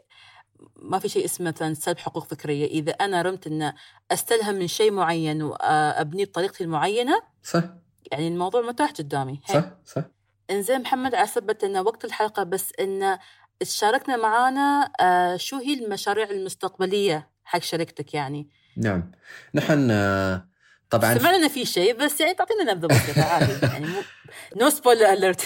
S1: ما في شيء اسمه مثلا سلب حقوق فكرية. إذا أنا رمت إن أستلهم من شيء معين وابنيه بطريقتي المعينة
S2: صح.
S1: يعني الموضوع متاح قدامي.
S2: صح صح.
S1: إنزين محمد على سبة انه وقت الحلقة بس انه تشاركنا معانا شو هي المشاريع المستقبلية حق شركتك يعني.
S2: نعم. نحن طبعا
S1: سمعنا في شيء بس يعني تعطينا نبذة بسيطة عادي يعني مو no spoiler alert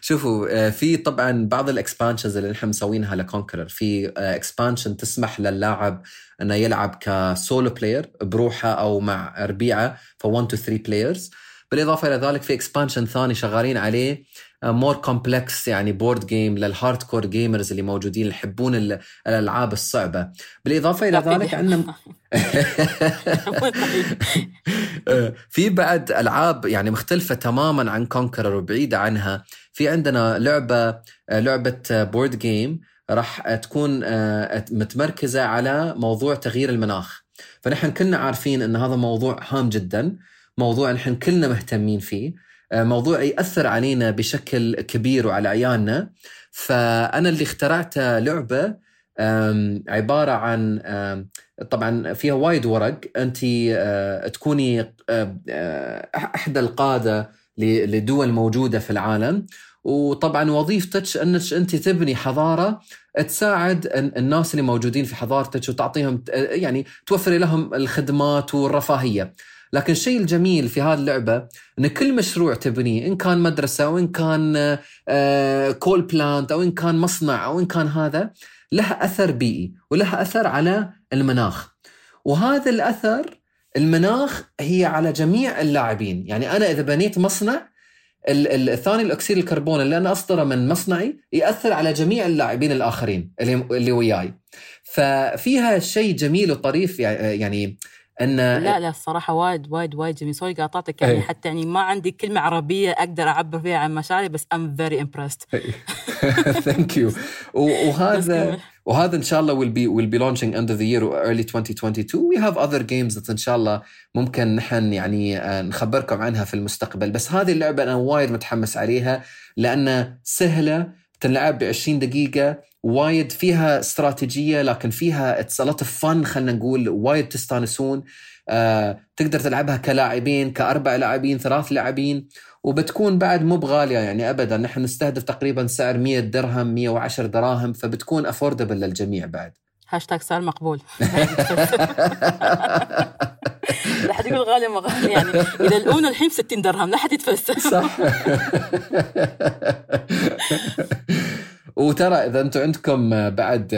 S2: شوفوا آه، في طبعا بعض ال expansions اللي نحن مسوينها ل Conqueror في expansion تسمح للاعب إنه يلعب ك solo player بروحه أو مع ربيعة ف 1 to 3 players بالإضافة إلى ذلك في expansion ثاني شغالين عليه more complex يعني board game لل hardcore gamers اللي موجودين اللي يحبون الألعاب الصعبة. بالإضافة إلى ذلك عندنا في بعد ألعاب يعني مختلفة تماما عن Conqueror وبعيدة عنها. في عندنا لعبة لعبة board game راح تكون آه، متمركزة على موضوع تغيير المناخ. فنحن كنا عارفين إن هذا موضوع هام جدا موضوع نحن كلنا مهتمين فيه. آه، موضوع يأثر علينا بشكل كبير وعلى عيالنا. فأنا اللي اخترعته لعبة عبارة عن طبعا فيها وايد ورق. أنت آه، تكوني آه، احدى القادة لدول موجودة في العالم. وطبعا وظيفتك أنك أنت تبني حضارة تساعد الناس اللي موجودين في حضارتك وتعطيهم يعني توفري لهم الخدمات والرفاهية. لكن الشيء الجميل في هذه اللعبة أن كل مشروع تبنيه إن كان مدرسة أو إن كان coal آه، plant أو إن كان مصنع أو إن كان هذا لها أثر بيئي ولها أثر على المناخ. وهذا الأثر المناخ هي على جميع اللاعبين. يعني أنا إذا بنيت مصنع الثاني الأكسيد الكربون اللي أنا أصدره من مصنعي يأثر على جميع اللاعبين الآخرين اللي اللي وياي. ففيها شيء جميل وطريف يعني
S1: أن لا لا الصراحة وايد وايد وايد جميل. sorry قاطعتك يعني حتى يعني ما عندي كلمة عربية أقدر أعبر فيها عن مشاعري بس I'm very impressed
S2: thank you وهذا وهذا إن شاء الله will be will be launching end of the year or early 2022 we have other games that إن شاء الله ممكن نحن يعني آه، نخبركم عنها في المستقبل. بس هذه اللعبة أنا وايد متحمس عليها لأنها سهلة تنلعب ب 20 دقيقة. وايد فيها استراتيجية لكن فيها it's a lot of fun خلينا نقول وايد تستانسون. آه، تقدر تلعبها كلاعبين كأربع لاعبين ثلاث لاعبين وبتكون بعد مو بغالية يعني ابدا. نحن نستهدف تقريبا سعر 100 درهم 110 دراهم فبتكون affordable للجميع بعد.
S1: هاشتاج سعر مقبول. لا حد يقول غالي ما غالي يعني. إذا ال Uno الحين 60 درهم لا حد يتفلسف
S2: صح. وترى إذا أنتم عندكم بعد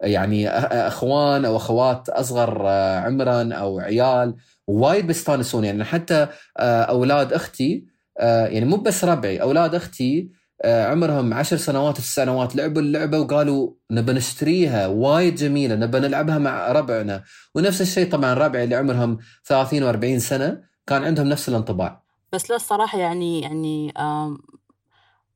S2: يعني أخوان أو أخوات أصغر عمرا أو عيال وايد بيستانسون. يعني حتى أولاد أختي يعني مو بس ربعي أولاد أختي عمرهم عشر سنوات تسع سنوات لعبوا اللعبة وقالوا نبى نشتريها وايد جميلة نبى نلعبها مع ربعنا. ونفس الشيء طبعا ربعي اللي عمرهم 30 و40 سنة كان عندهم نفس الانطباع.
S1: بس لا الصراحة يعني يعني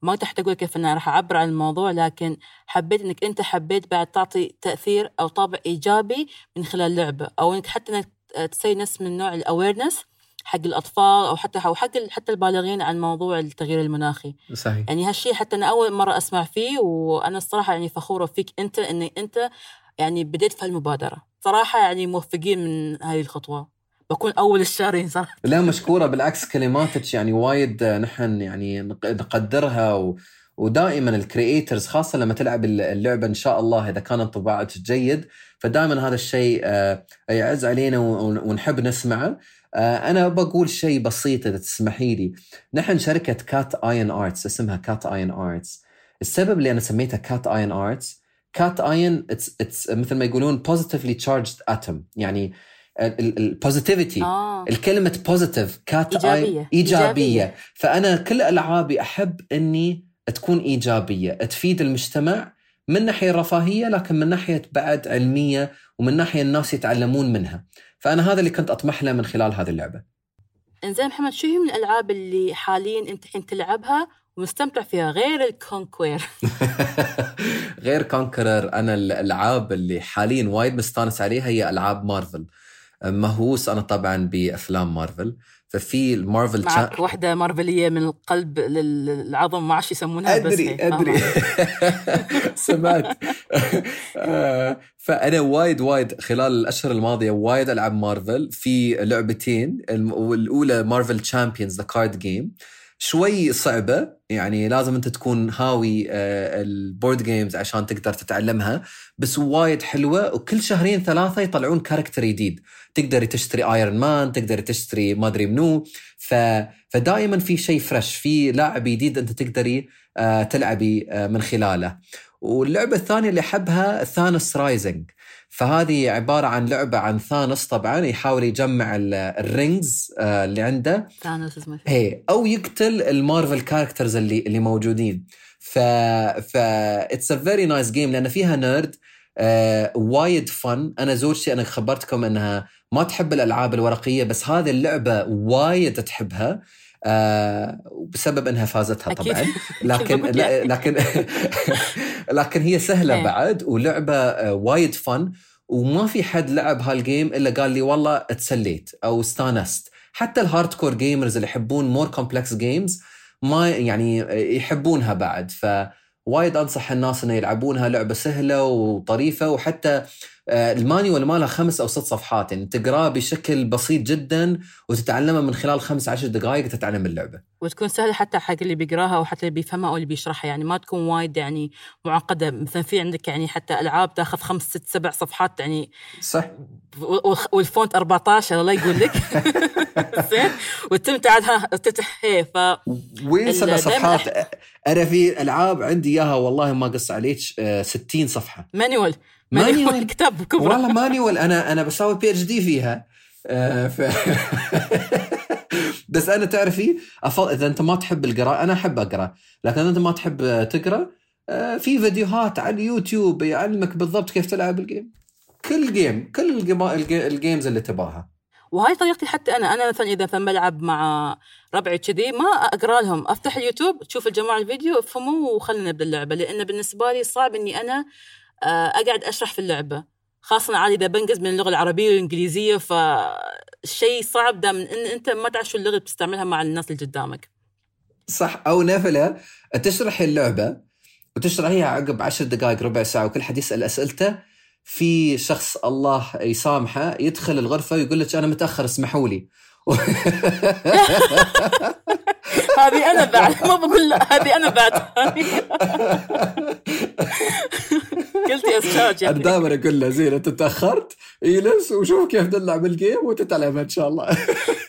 S1: ما تحت أقول كيف أنا راح أعبر عن الموضوع لكن حبيت إنك أنت حبيت بعد تعطي تأثير أو طابع إيجابي من خلال اللعبة أو إنك حتى إنك تسوي نفس من نوع الأويرنس حق الأطفال أو حتى أو حق حتى البالغين عن موضوع التغيير المناخي.
S2: صحيح.
S1: يعني هالشيء حتى أنا أول مرة أسمع فيه وأنا الصراحة يعني فخورة فيك أنت إنك أنت يعني بديت في هالمبادرة. صراحة يعني موفقين من هذه الخطوة. بكون أول الشارين صراحة
S2: لا مشكورة. بالعكس كلماتك يعني وايد نحن يعني نقدرها و... ودائما ال creators خاصة لما تلعب اللعبة إن شاء الله إذا كان انطباعك جيد فدائما هذا الشيء آه، يعز علينا ونحب نسمعه. آه، أنا بقول شيء بسيط إذا تسمحي لي. نحن شركة Cation Arts اسمها Cation Arts السبب اللي أنا سميتها Cation Arts cation is مثل ما يقولون positively charged atom يعني ال positivity آه. الكلمة positive cat
S1: إيجابية. إيجابية.
S2: إيجابية فأنا كل ألعابي أحب إني تكون إيجابية تفيد المجتمع من ناحية الرفاهية لكن من ناحية بعد علمية ومن ناحية الناس يتعلمون منها فأنا هذا اللي كنت أطمح له من خلال هذه اللعبة
S1: إنزين محمد شو هي من الألعاب اللي حاليا أنت الحين تلعبها ومستمتع فيها غير ال Conqueror
S2: غير Conqueror أنا الألعاب اللي حاليا وايد مستانس عليها هي ألعاب مارفل مهووس أنا طبعا بأفلام مارفل. ففي المارفل
S1: معك شا... واحدة مارفلية من القلب للعظم ما عادش يسمونها
S2: أدري بس أدري. سمعت. آه، فأنا وايد وايد خلال الأشهر الماضية وايد ألعب مارفل. في لعبتين والأولى Marvel Champions The Card Game شوي صعبة. يعني لازم أنت تكون هاوي آه، ال board games عشان تقدر تتعلمها. بس وايد حلوة. وكل شهرين ثلاثة يطلعون character جديد. تقدري تشتري Iron Man تقدري تشتري ما أدري منو. ف... فدائما في شيء fresh في لاعب جديد أنت تقدري آه، تلعبي آه، من خلاله. واللعبة الثانية اللي أحبها Thanos Rising فهذه عبارة عن لعبة عن Thanos طبعا يحاول يجمع ال rings آه، اللي عنده.
S1: Thanos اسمه
S2: هي أو يقتل ال Marvel characters اللي اللي موجودين. ف ف it's a very nice game لأن فيها nerd آه وايد fun أنا زوجتي أنا خبرتكم إنها ما تحب الألعاب الورقية بس هذه اللعبة وايد تحبها. آه بسبب إنها فازتها
S1: أكيد.
S2: طبعا لكن لا لكن لكن هي سهلة
S1: إيه.
S2: بعد ولعبة آه، وايد fun وما في حد لعب هال game إلا قال لي والله اتسليت أو استانست حتى ال hardcore gamers اللي يحبون more complex games ما يعني يحبونها بعد ف وايد أنصح الناس إنه يلعبونها لعبة سهلة وطريفة وحتى آه، ال manual مالها خمس أو ست صفحات يعني تقراه بشكل بسيط جدا وتتعلمه من خلال خمس عشر دقائق تتعلم اللعبه.
S1: وتكون سهله حتى حق اللي بيقراها أو حتى اللي بيفهمها أو اللي بيشرحها يعني ما تكون وايد يعني معقده مثلا في عندك يعني حتى العاب تاخذ خمس ست سبع صفحات يعني
S2: صح
S1: وال font 14 الله يقول لك زين وتمتع ها تفتح ف
S2: وين سبع صفحات أنا في العاب عندي اياها والله ما قص عليك آه، 60 صفحه manual
S1: manual. كتاب كبره
S2: والله manual أنا أنا بسوي PhD فيها. آه، ف... بس أنا تعرفي أفضل إذا أنت ما تحب القراءة أنا أحب أقرأ. لكن أنت ما تحب تقرأ آه، في فيديوهات على اليوتيوب يعلمك بالضبط كيف تلعب ال game. كل game كل ال game- ال games اللي تباها.
S1: وهاي طريقتي حتى أنا. أنا مثلا إذا مثلا بلعب مع ربعي كذي ما أقرأ لهم. أفتح اليوتيوب تشوف الجماعة الفيديو افهموا وخلينا نبدا اللعبه لأن بالنسبة لي صعب إني أنا أقعد أشرح في اللعبة. خاصة عادي إذا بنقز من اللغة العربية والإنجليزية فشيء صعب دام إن أنت ما تعرف شو اللغة بتستعملها مع الناس اللي قدامك.
S2: صح أو نفلة تشرحي اللعبة وتشرحيها عقب عشر دقائق ربع ساعة وكل حد يسأل أسئلته في شخص الله يسامحه يدخل الغرفة ويقول لك أنا متأخر اسمحوا لي.
S1: هذه أنا بعد. ما بقول لا هذه أنا بعد. قلت يا أستاذ
S2: أنا دائما أقول له زين أنت تأخرت؟ اجلس وشوف كيف نلعب الجيم وتتعلم إن شاء الله.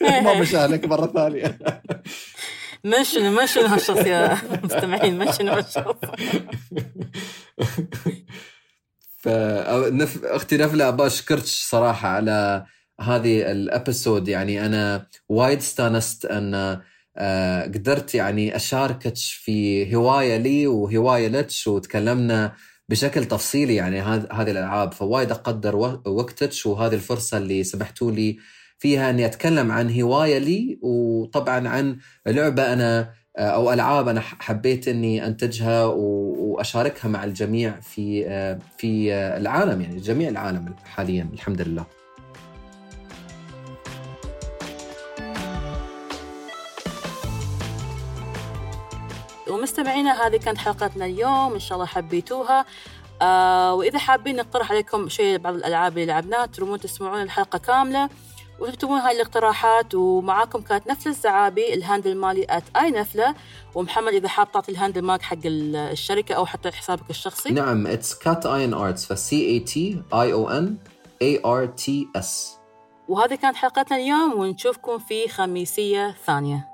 S2: ما مشانك مرة ثانية.
S1: mention mention هالشخص يا مستمعين؟ mention هالشخص؟
S2: ف نف... أختي نفلة ابى أشكرك صراحة على هذه ال episode. يعني أنا وايد استانست أن قدرت يعني أشاركك في هواية لي وهواية لك وتكلمنا بشكل تفصيلي يعني هذ- هذه الألعاب. فوايد أقدر وقتك وهذه الفرصة اللي سمحتوا لي فيها إني أتكلم عن هواية لي وطبعا عن لعبة أنا آه، أو ألعاب أنا حبيت إني أنتجها وأشاركها مع الجميع في آه، في آه، العالم يعني جميع العالم حاليا الحمد لله.
S1: ومستمعينا هذه كانت حلقتنا اليوم إن شاء الله حبيتوها. آه وإذا حابين نقترح عليكم شيء بعض الألعاب اللي لعبناها ترمون تسمعون الحلقة كاملة. وتكتبون هاي الاقتراحات ومعاكم كانت نفلة الزعابي الهاندل مالي ات اي نفلة ومحمد إذا حاب تعطي الهاندل مالك حق ال- الشركة أو حتى حسابك الشخصي.
S2: نعم اتس كات اين ارتس فسي اي تي اي أو ان اي ار تي اس
S1: وهذه كانت حلقتنا اليوم ونشوفكم في خميسية ثانية.